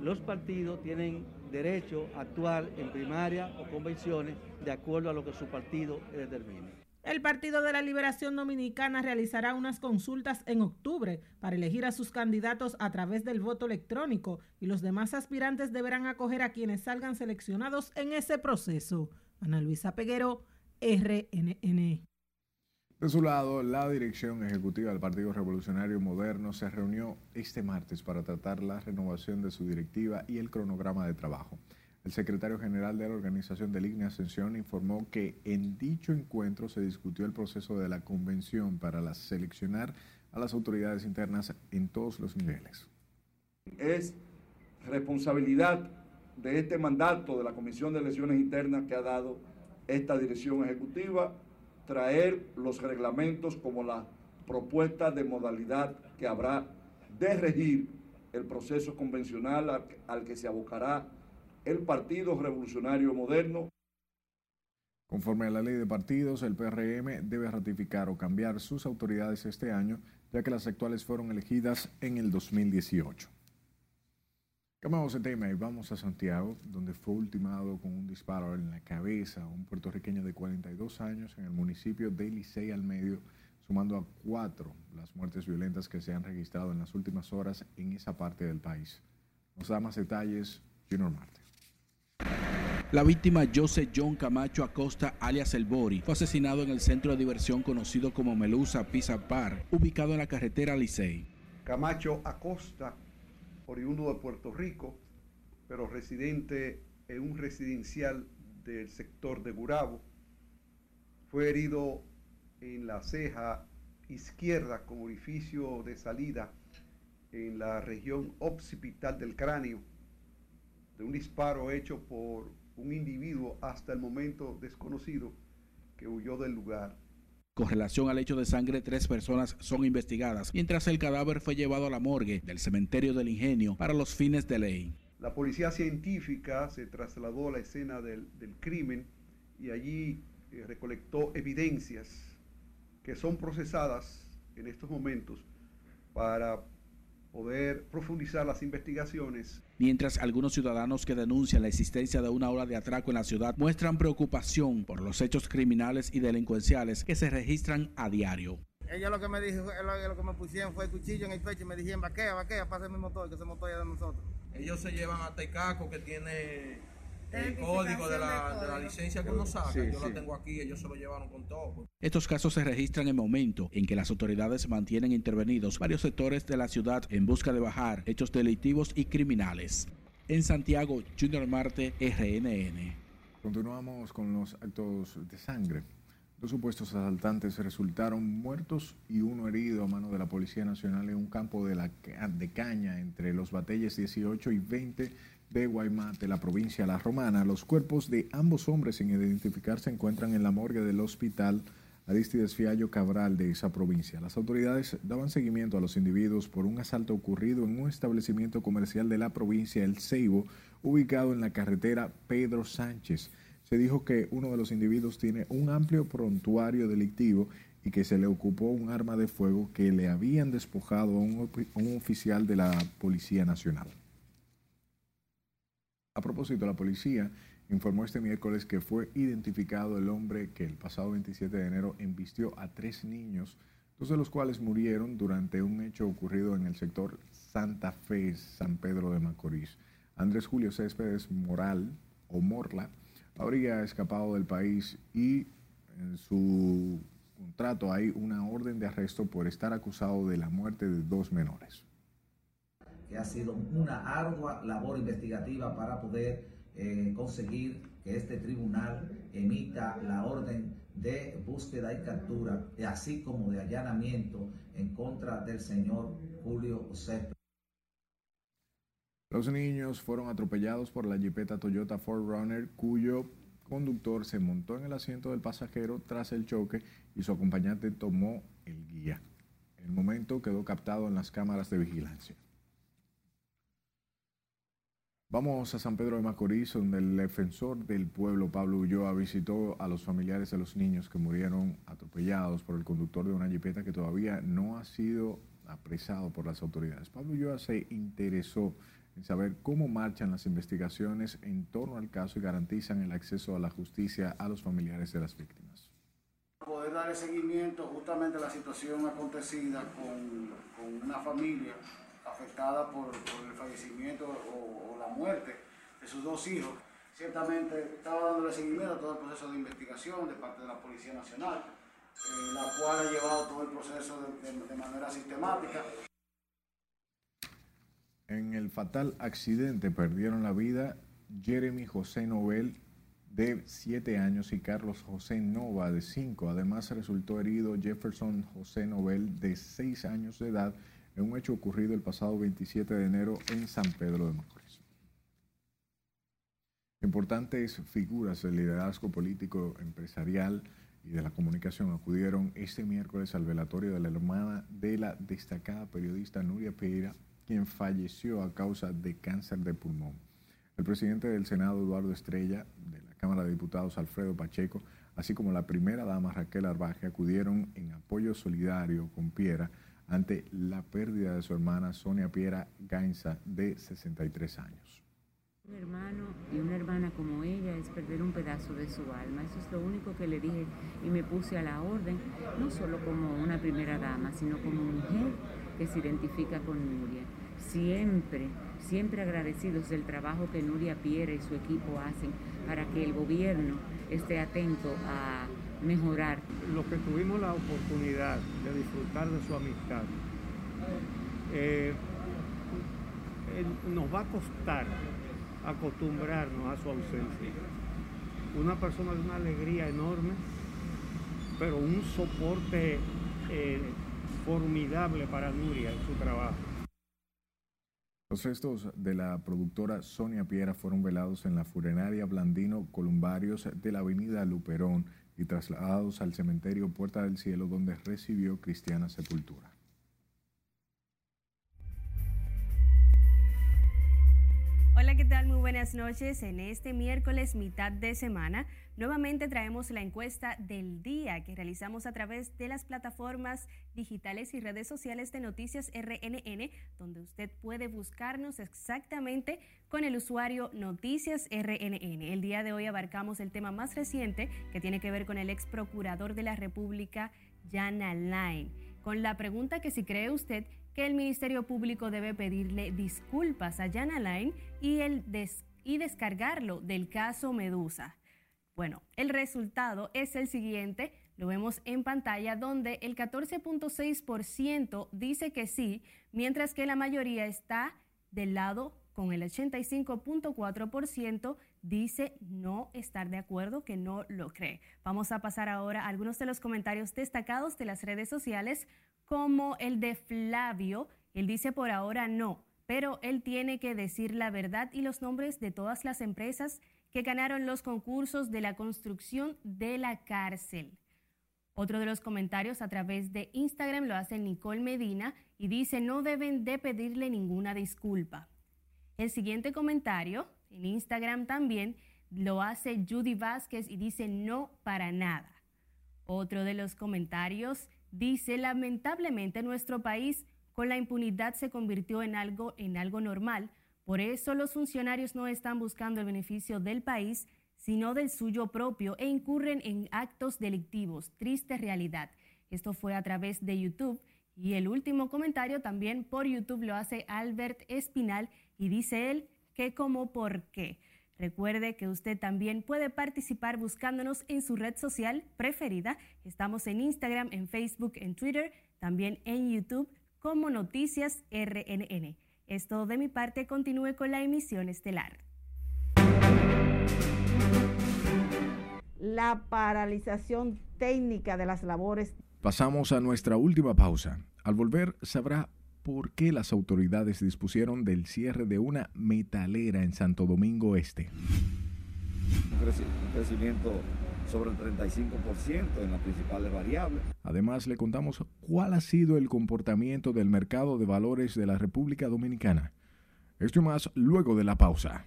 los partidos tienen derecho a actuar en primaria o convenciones de acuerdo a lo que su partido determine. El Partido de la Liberación Dominicana realizará unas consultas en octubre para elegir a sus candidatos a través del voto electrónico y los demás aspirantes deberán acoger a quienes salgan seleccionados en ese proceso. Ana Luisa Peguero, RNN. De su lado, la dirección ejecutiva del Partido Revolucionario Moderno se reunió este martes para tratar la renovación de su directiva y el cronograma de trabajo. El secretario general de la organización de Línea Ascensión informó que en dicho encuentro se discutió el proceso de la convención para seleccionar a las autoridades internas en todos los niveles. Es responsabilidad de este mandato de la Comisión de Elecciones Internas que ha dado esta dirección ejecutiva traer los reglamentos como la propuesta de modalidad que habrá de regir el proceso convencional al, al que se abocará el Partido Revolucionario Moderno. Conforme a la ley de partidos, el PRM debe ratificar o cambiar sus autoridades este año, ya que las actuales fueron elegidas en el 2018. Cambiamos de tema y vamos a Santiago, donde fue ultimado con un disparo en la cabeza un puertorriqueño de 42 años en el municipio de Licey al Medio, sumando a cuatro las muertes violentas que se han registrado en las últimas horas en esa parte del país. Nos da más detalles Junior Marte. La víctima José John Camacho Acosta, alias El Bori, fue asesinado en el centro de diversión conocido como Melusa Pizza Bar, ubicado en la carretera Licey. Camacho Acosta, oriundo de Puerto Rico, pero residente en un residencial del sector de Gurabo, fue herido en la ceja izquierda con orificio de salida en la región occipital del cráneo de un disparo hecho por un individuo hasta el momento desconocido que huyó del lugar. Con relación al hecho de sangre, tres personas son investigadas, mientras el cadáver fue llevado a la morgue del cementerio del ingenio para los fines de ley. La policía científica se trasladó a la escena del, del crimen y allí eh, recolectó evidencias que son procesadas en estos momentos para poder profundizar las investigaciones. Mientras algunos ciudadanos que denuncian la existencia de una ola de atraco en la ciudad muestran preocupación por los hechos criminales y delincuenciales que se registran a diario. Ella lo que me dijo, lo, lo que me pusieron fue el cuchillo en el pecho y me dijeron, vaquea, vaquea, pase mi motor, que ese motor es de nosotros. Ellos se llevan hasta el caco que tiene el código de la, de la, licencia que uno saca, sí, yo sí. lo tengo aquí, ellos se lo llevaron con todo. Estos casos se registran en el momento en que las autoridades mantienen intervenidos varios sectores de la ciudad en busca de bajar hechos delictivos y criminales. En Santiago, Junior Marte, RNN. Continuamos con los actos de sangre. Dos supuestos asaltantes resultaron muertos y uno herido a mano de la Policía Nacional en un campo de, la, de caña entre los batalles 18 y 20 de Guaymate, la provincia La Romana. Los cuerpos de ambos hombres sin identificar se encuentran en la morgue del hospital Aristides Fiallo Cabral de esa provincia. Las autoridades daban seguimiento a los individuos por un asalto ocurrido en un establecimiento comercial de la provincia El Ceibo, ubicado en la carretera Pedro Sánchez. Se dijo que uno de los individuos tiene un amplio prontuario delictivo y que se le ocupó un arma de fuego que le habían despojado a un, un oficial de la Policía Nacional. A propósito, la policía informó este miércoles que fue identificado el hombre que el pasado 27 de enero embistió a tres niños, dos de los cuales murieron durante un hecho ocurrido en el sector Santa Fe, San Pedro de Macorís. Andrés Julio Céspedes Moral, o Morla, habría escapado del país y en su contrato hay una orden de arresto por estar acusado de la muerte de dos menores. Que ha sido una ardua labor investigativa para poder eh, conseguir que este tribunal emita la orden de búsqueda y captura, así como de allanamiento en contra del señor Julio Céspedes. Los niños fueron atropellados por la jipeta Toyota 4Runner, cuyo conductor se montó en el asiento del pasajero tras el choque y su acompañante tomó el guía. El momento quedó captado en las cámaras de vigilancia. Vamos a San Pedro de Macorís, donde el defensor del pueblo, Pablo Ulloa, visitó a los familiares de los niños que murieron atropellados por el conductor de una jipeta que todavía no ha sido apresado por las autoridades. Pablo Ulloa se interesó en saber cómo marchan las investigaciones en torno al caso y garantizan el acceso a la justicia a los familiares de las víctimas. poder darle seguimiento justamente a la situación acontecida con, con una familia afectada por, por el fallecimiento o, o, la muerte de sus dos hijos. Ciertamente estaba dándole seguimiento a todo el proceso de investigación de parte de la Policía Nacional, eh, la cual ha llevado todo el proceso de, de, de manera sistemática. En el fatal accidente perdieron la vida Jeremy José Nobel de 7 años y Carlos José Nova de 5. Además resultó herido Jefferson José Nobel de 6 años de edad en un hecho ocurrido el pasado 27 de enero en San Pedro de Macorís. Importantes figuras del liderazgo político, empresarial y de la comunicación acudieron este miércoles al velatorio de la hermana de la destacada periodista Nuria Pereira, quien falleció a causa de cáncer de pulmón. El presidente del Senado, Eduardo Estrella, de la Cámara de Diputados, Alfredo Pacheco, así como la primera dama Raquel Arbaje, acudieron en apoyo solidario con Piera ante la pérdida de su hermana Sonia Piera Gainza, de 63 años. Un hermano y una hermana como ella es perder un pedazo de su alma. Eso es lo único que le dije y me puse a la orden, no solo como una primera dama, sino como mujer que se identifica con Nuria. Siempre, siempre agradecidos del trabajo que Nuria Piera y su equipo hacen para que el gobierno esté atento a mejorar. Los que tuvimos la oportunidad de disfrutar de su amistad, eh, nos va a costar acostumbrarnos a su ausencia. Una persona de una alegría enorme, pero un soporte eh, formidable para Nuria en su trabajo. Los restos de la productora Sonia Piera fueron velados en la funeraria Blandino Columbarios de la avenida Luperón y trasladados al cementerio Puerta del Cielo donde recibió cristiana sepultura. Hola, ¿qué tal? Muy buenas noches. En este miércoles, mitad de semana, nuevamente traemos la encuesta del día que realizamos a través de las plataformas digitales y redes sociales de Noticias RNN, donde usted puede buscarnos exactamente con el usuario Noticias RNN. El día de hoy abarcamos el tema más reciente que tiene que ver con el ex procurador de la República, Jan Alain, con la pregunta que si cree usted que el Ministerio Público debe pedirle disculpas a Jan Alain y, descargarlo del caso Medusa. Bueno, el resultado es el siguiente, lo vemos en pantalla, donde el 14.6% dice que sí, mientras que la mayoría está del lado con el 85.4% dice no estar de acuerdo, que no lo cree. Vamos a pasar ahora a algunos de los comentarios destacados de las redes sociales como el de Flavio. Él dice por ahora no, pero él tiene que decir la verdad y los nombres de todas las empresas que ganaron los concursos de la construcción de la cárcel. Otro de los comentarios a través de Instagram lo hace Nicole Medina y dice no deben de pedirle ninguna disculpa. El siguiente comentario en Instagram también lo hace Judy Vázquez y dice no para nada. Otro de los comentarios Dice, lamentablemente nuestro país con la impunidad se convirtió en algo, en algo normal. Por eso los funcionarios no están buscando el beneficio del país, sino del suyo propio e incurren en actos delictivos. Triste realidad. Esto fue a través de YouTube. Y el último comentario también por YouTube lo hace Albert Espinal y dice él que como por qué. Recuerde que usted también puede participar buscándonos en su red social preferida. Estamos en Instagram, en Facebook, en Twitter, también en YouTube como Noticias RNN. Es todo de mi parte. Continúe con la emisión estelar. La paralización técnica de las labores. Pasamos a nuestra última pausa. Al volver sabrá por qué las autoridades dispusieron del cierre de una metalera en Santo Domingo Este. Un crecimiento sobre el 35% en las principales variables. Además, le contamos cuál ha sido el comportamiento del mercado de valores de la República Dominicana. Esto y más luego de la pausa.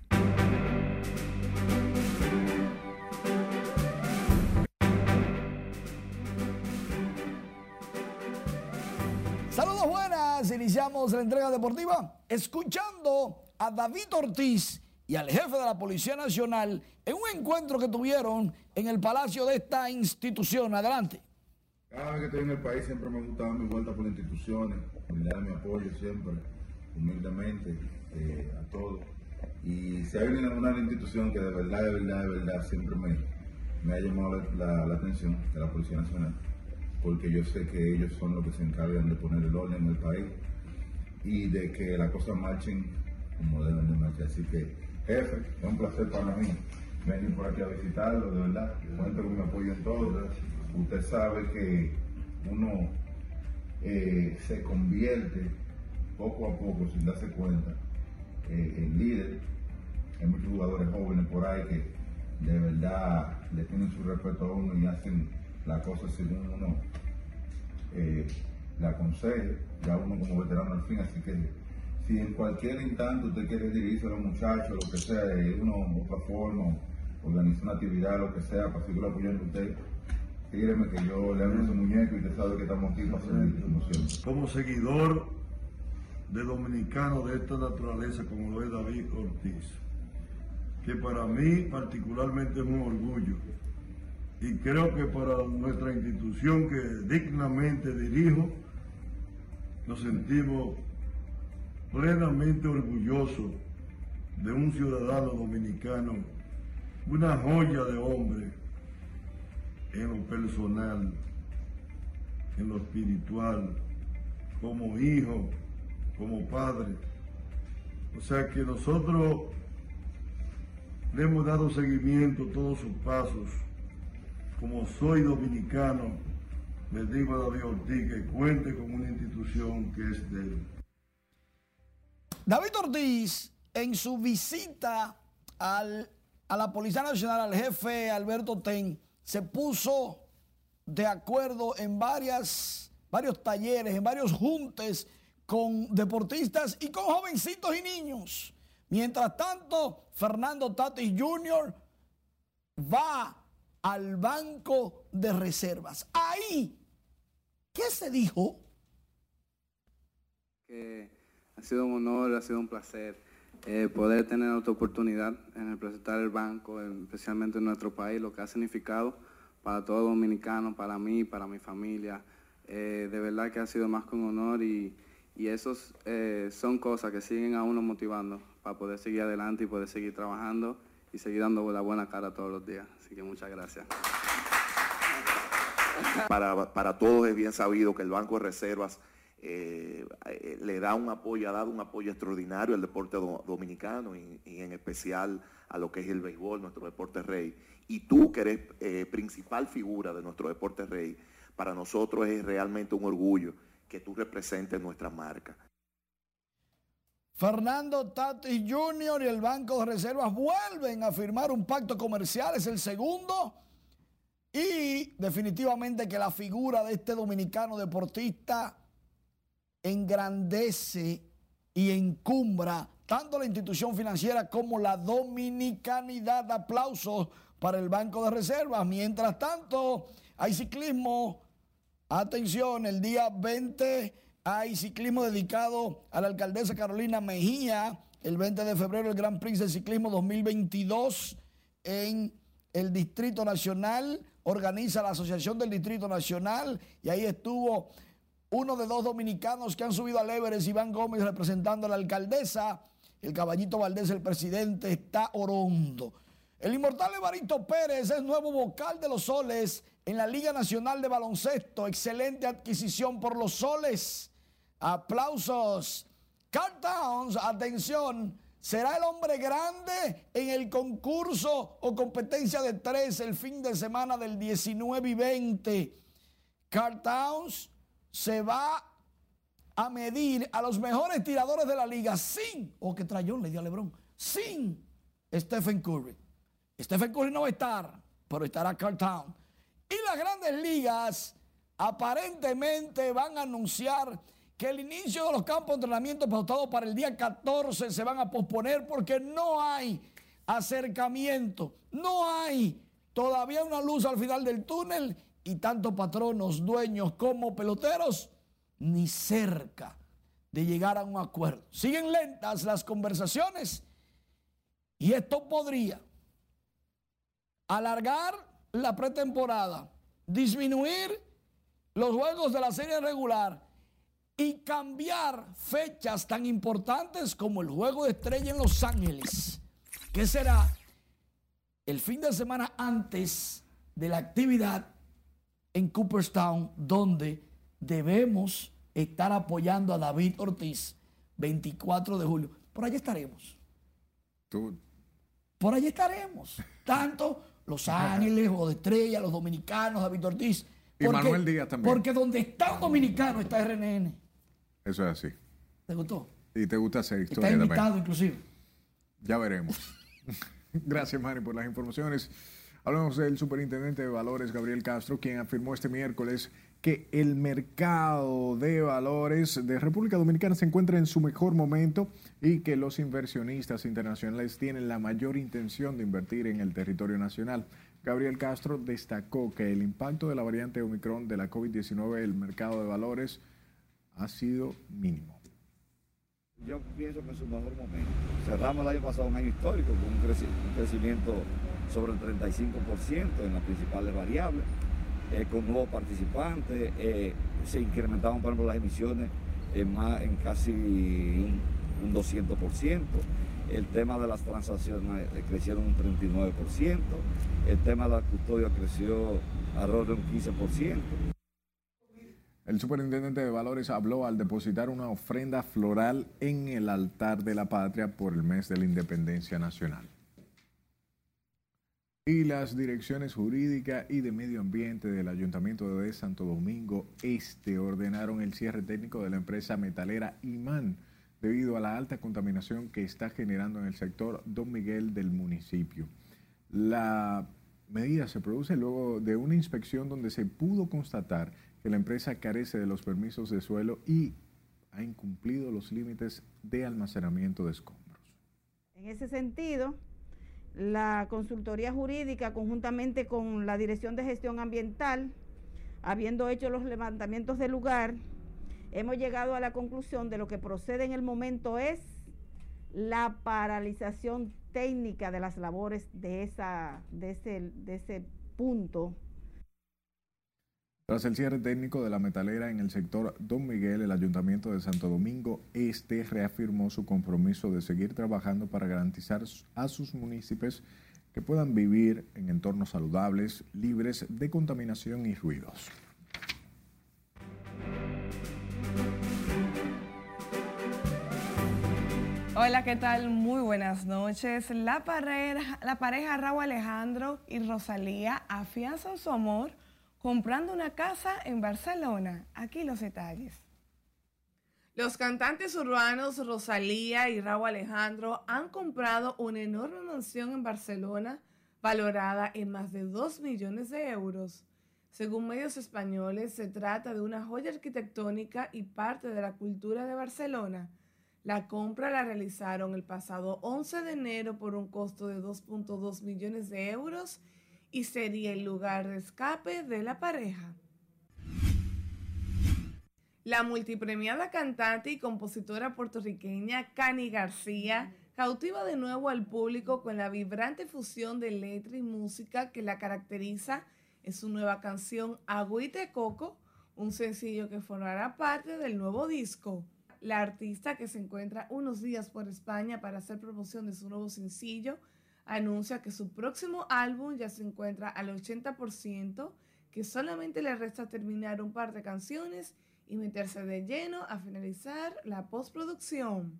Saludos buenas, iniciamos la entrega deportiva escuchando a David Ortiz y al jefe de la Policía Nacional en un encuentro que tuvieron en el palacio de esta institución. Adelante. Cada vez que estoy en el país siempre me gusta dar mi vuelta por instituciones, brindar mi apoyo siempre, humildemente, eh, a todos. Y si hay una, una institución que de verdad, de verdad, de verdad siempre me, me ha llamado la, la atención, de la Policía Nacional, porque yo sé que ellos son los que se encargan de poner el orden en el país y de que las cosas marchen como deben de marchar. Así que, jefe, es un placer para mí venir por aquí a visitarlo, de verdad. Cuento con mi apoyo en todo. Usted sabe que uno eh, se convierte poco a poco, sin darse cuenta, eh, en líder. Hay muchos jugadores jóvenes por ahí que de verdad le tienen su respeto a uno y hacen la cosa según uno eh, le aconseje, ya uno como veterano al fin, así que si en cualquier instante usted quiere dirigirse a los muchachos, lo que sea, de una u otra forma, organizar una actividad, lo que sea, para seguir apoyando a usted, dígame que yo le hago ese muñeco y usted sabe que estamos aquí para servir, como. Como seguidor de dominicano de esta naturaleza, como lo es David Ortiz, que para mí particularmente es un orgullo y creo que para nuestra institución que dignamente dirijo, nos sentimos plenamente orgullosos de un ciudadano dominicano, una joya de hombre en lo personal, en lo espiritual, como hijo, como padre. O sea que nosotros le hemos dado seguimiento a todos sus pasos. Como soy dominicano, le digo a David Ortiz que cuente con una institución que es de él. David Ortiz, en su visita al, a la Policía Nacional, al jefe Alberto Ten, se puso de acuerdo en varias, varios talleres, en varios juntes con deportistas y con jovencitos y niños. Mientras tanto, Fernando Tatis Jr. va al banco de reservas. Ahí, ¿qué se dijo? Que ha sido un honor, ha sido un placer eh, poder tener otra oportunidad en representar el banco, especialmente en nuestro país, lo que ha significado para todo dominicano, para mí, para mi familia. Eh, de verdad que ha sido más que un honor y, y esos eh, son cosas que siguen a uno motivando para poder seguir adelante y poder seguir trabajando y seguir dando la buena cara todos los días. Así que muchas gracias. Para, para todos es bien sabido que el Banco de Reservas eh, le da un apoyo, ha dado un apoyo extraordinario al deporte do- dominicano y, y en especial a lo que es el béisbol, nuestro deporte rey. Y tú que eres eh, principal figura de nuestro deporte rey, para nosotros es realmente un orgullo que tú representes nuestra marca. Fernando Tatis Jr. y el Banco de Reservas vuelven a firmar un pacto comercial, es el segundo. Y definitivamente que la figura de este dominicano deportista engrandece y encumbra tanto la institución financiera como la dominicanidad. Aplausos para el Banco de Reservas. Mientras tanto, hay ciclismo. Atención, el día 20 hay ciclismo dedicado a la alcaldesa Carolina Mejía. El 20 de febrero el Gran Prix de Ciclismo 2022 en el Distrito Nacional. Organiza la Asociación del Distrito Nacional y ahí estuvo uno de dos dominicanos que han subido al Everest, Iván Gómez representando a la alcaldesa. El caballito Valdés, el presidente, está orondo. El inmortal Evaristo Pérez es nuevo vocal de los soles en la Liga Nacional de Baloncesto. Excelente adquisición por los soles. Aplausos. Carl Towns, atención, será el hombre grande en el concurso o competencia de tres el fin de semana del 19 y 20. Carl Towns se va a medir a los mejores tiradores de la liga sin, o que trayón le dio a Lebron, sin Stephen Curry. Stephen Curry no va a estar, pero estará Carl Town. Y las grandes ligas aparentemente van a anunciar que el inicio de los campos de entrenamiento pautados para el día 14 se van a posponer porque no hay acercamiento, no hay todavía una luz al final del túnel y tanto patronos, dueños como peloteros ni cerca de llegar a un acuerdo. Siguen lentas las conversaciones y esto podría alargar la pretemporada, disminuir los juegos de la serie regular y cambiar fechas tan importantes como el juego de estrella en Los Ángeles, que será el fin de semana antes de la actividad en Cooperstown, donde debemos estar apoyando a David Ortiz 24 de julio. Por allá estaremos. Tú. Por allá estaremos. Tanto Los Ángeles, o de Estrella, los dominicanos, David Ortiz. Y Manuel Díaz también. Porque donde está un dominicano está RNN. Eso es así. ¿Te gustó? Y te gusta hacer Está historia invitado también. inclusive. Ya veremos. Gracias, Manny, por las informaciones. Hablamos del superintendente de valores, Gabriel Castro, quien afirmó este miércoles que el mercado de valores de República Dominicana se encuentra en su mejor momento y que los inversionistas internacionales tienen la mayor intención de invertir en el territorio nacional. Gabriel Castro destacó que el impacto de la variante Omicron de la COVID-19 en el mercado de valores ha sido mínimo. Yo pienso que en su mejor momento. Cerramos el año pasado un año histórico con un, creci- un crecimiento sobre el 35% en las principales variables, eh, con nuevos participantes, eh, se incrementaban, por ejemplo, las emisiones en, más, en casi un, un 200%, el tema de las transacciones eh, crecieron un 39%, el tema de la custodia creció alrededor de un 15%. El superintendente de valores habló al depositar una ofrenda floral en el altar de la patria por el mes de la independencia nacional. Y las direcciones jurídica y de medio ambiente del Ayuntamiento de Santo Domingo Este ordenaron el cierre técnico de la empresa metalera Imán debido a la alta contaminación que está generando en el sector Don Miguel del municipio. La medida se produce luego de una inspección donde se pudo constatar que la empresa carece de los permisos de suelo y ha incumplido los límites de almacenamiento de escombros. En ese sentido, la consultoría jurídica, conjuntamente con la Dirección de Gestión Ambiental, habiendo hecho los levantamientos del lugar, hemos llegado a la conclusión de lo que procede en el momento es la paralización técnica de las labores de, esa, de, ese, de ese punto. Tras el cierre técnico de la metalera en el sector Don Miguel, el Ayuntamiento de Santo Domingo Este reafirmó su compromiso de seguir trabajando para garantizar a sus municipios que puedan vivir en entornos saludables, libres de contaminación y ruidos. Hola, ¿qué tal? Muy buenas noches. La pareja, la pareja Raúl Alejandro y Rosalía afianzan su amor comprando una casa en Barcelona. Aquí los detalles. Los cantantes urbanos Rosalía y Raúl Alejandro han comprado una enorme mansión en Barcelona valorada en más de 2 millones de euros. Según medios españoles, se trata de una joya arquitectónica y parte de la cultura de Barcelona. La compra la realizaron el pasado 11 de enero por un costo de 2.2 millones de euros y sería el lugar de escape de la pareja. La multipremiada cantante y compositora puertorriqueña Cani García cautiva de nuevo al público con la vibrante fusión de letra y música que la caracteriza en su nueva canción Agüita de Coco, un sencillo que formará parte del nuevo disco. La artista que se encuentra unos días por España para hacer promoción de su nuevo sencillo anuncia que su próximo álbum ya se encuentra al 80%, que solamente le resta terminar un par de canciones y meterse de lleno a finalizar la postproducción.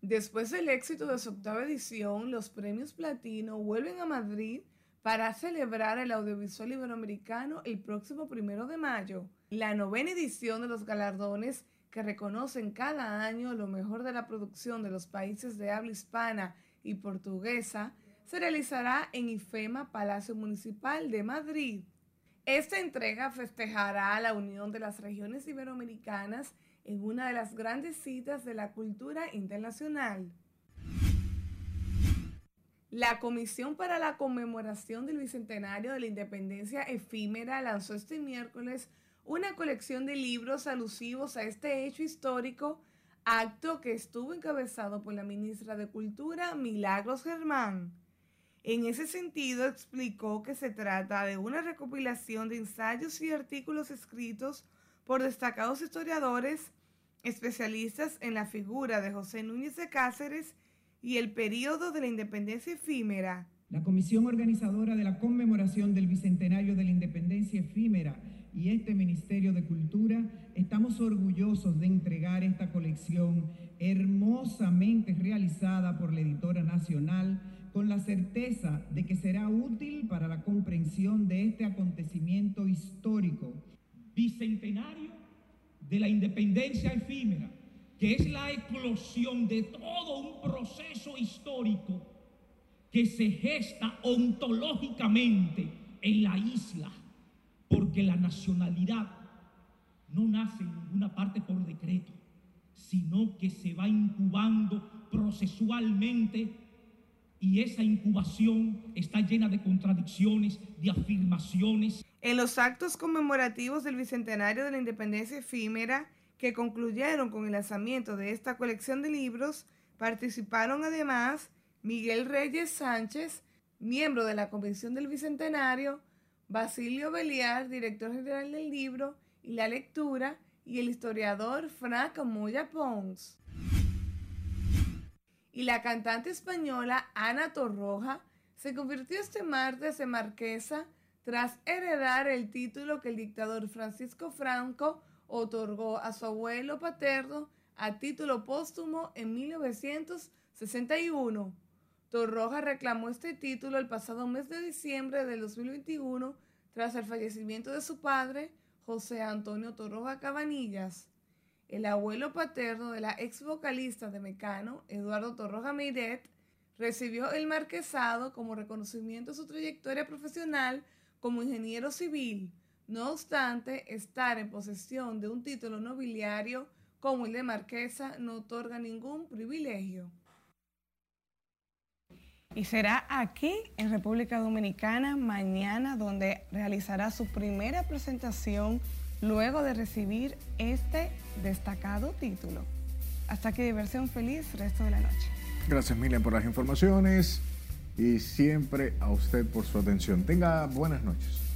Después del éxito de su octava edición, los premios Platino vuelven a Madrid para celebrar el audiovisual iberoamericano el próximo primero de mayo. La novena edición de los galardones que reconocen cada año lo mejor de la producción de los países de habla hispana y portuguesa se realizará en IFEMA Palacio Municipal de Madrid. Esta entrega festejará la unión de las regiones iberoamericanas en una de las grandes citas de la cultura internacional. La Comisión para la Conmemoración del Bicentenario de la Independencia Efímera lanzó este miércoles una colección de libros alusivos a este hecho histórico, acto que estuvo encabezado por la ministra de Cultura, Milagros Germán. En ese sentido, explicó que se trata de una recopilación de ensayos y artículos escritos por destacados historiadores, especialistas en la figura de José Núñez de Cáceres y el periodo de la independencia efímera. La comisión organizadora de la conmemoración del Bicentenario de la Independencia Efímera y este Ministerio de Cultura estamos orgullosos de entregar esta colección hermosamente realizada por la editora nacional con la certeza de que será útil para la comprensión de este acontecimiento histórico. Bicentenario de la independencia efímera, que es la eclosión de todo un proceso histórico que se gesta ontológicamente en la isla, porque la nacionalidad no nace en ninguna parte por decreto, sino que se va incubando procesualmente y esa incubación está llena de contradicciones, de afirmaciones. En los actos conmemorativos del Bicentenario de la Independencia Efímera, que concluyeron con el lanzamiento de esta colección de libros, participaron además Miguel Reyes Sánchez, miembro de la Convención del Bicentenario, Basilio Beliar, director general del libro y la lectura, y el historiador Frank Moya Pons. Y la cantante española Ana Torroja se convirtió este martes en marquesa tras heredar el título que el dictador Francisco Franco otorgó a su abuelo paterno a título póstumo en 1961. Torroja reclamó este título el pasado mes de diciembre del 2021 tras el fallecimiento de su padre, José Antonio Torroja Cabanillas. El abuelo paterno de la ex vocalista de Mecano, Eduardo Torroja Meiret, recibió el marquesado como reconocimiento a su trayectoria profesional como ingeniero civil. No obstante, estar en posesión de un título nobiliario como el de marquesa no otorga ningún privilegio. Y será aquí en República Dominicana mañana donde realizará su primera presentación luego de recibir este destacado título. Hasta aquí diversión feliz resto de la noche. Gracias Miriam por las informaciones y siempre a usted por su atención. Tenga buenas noches.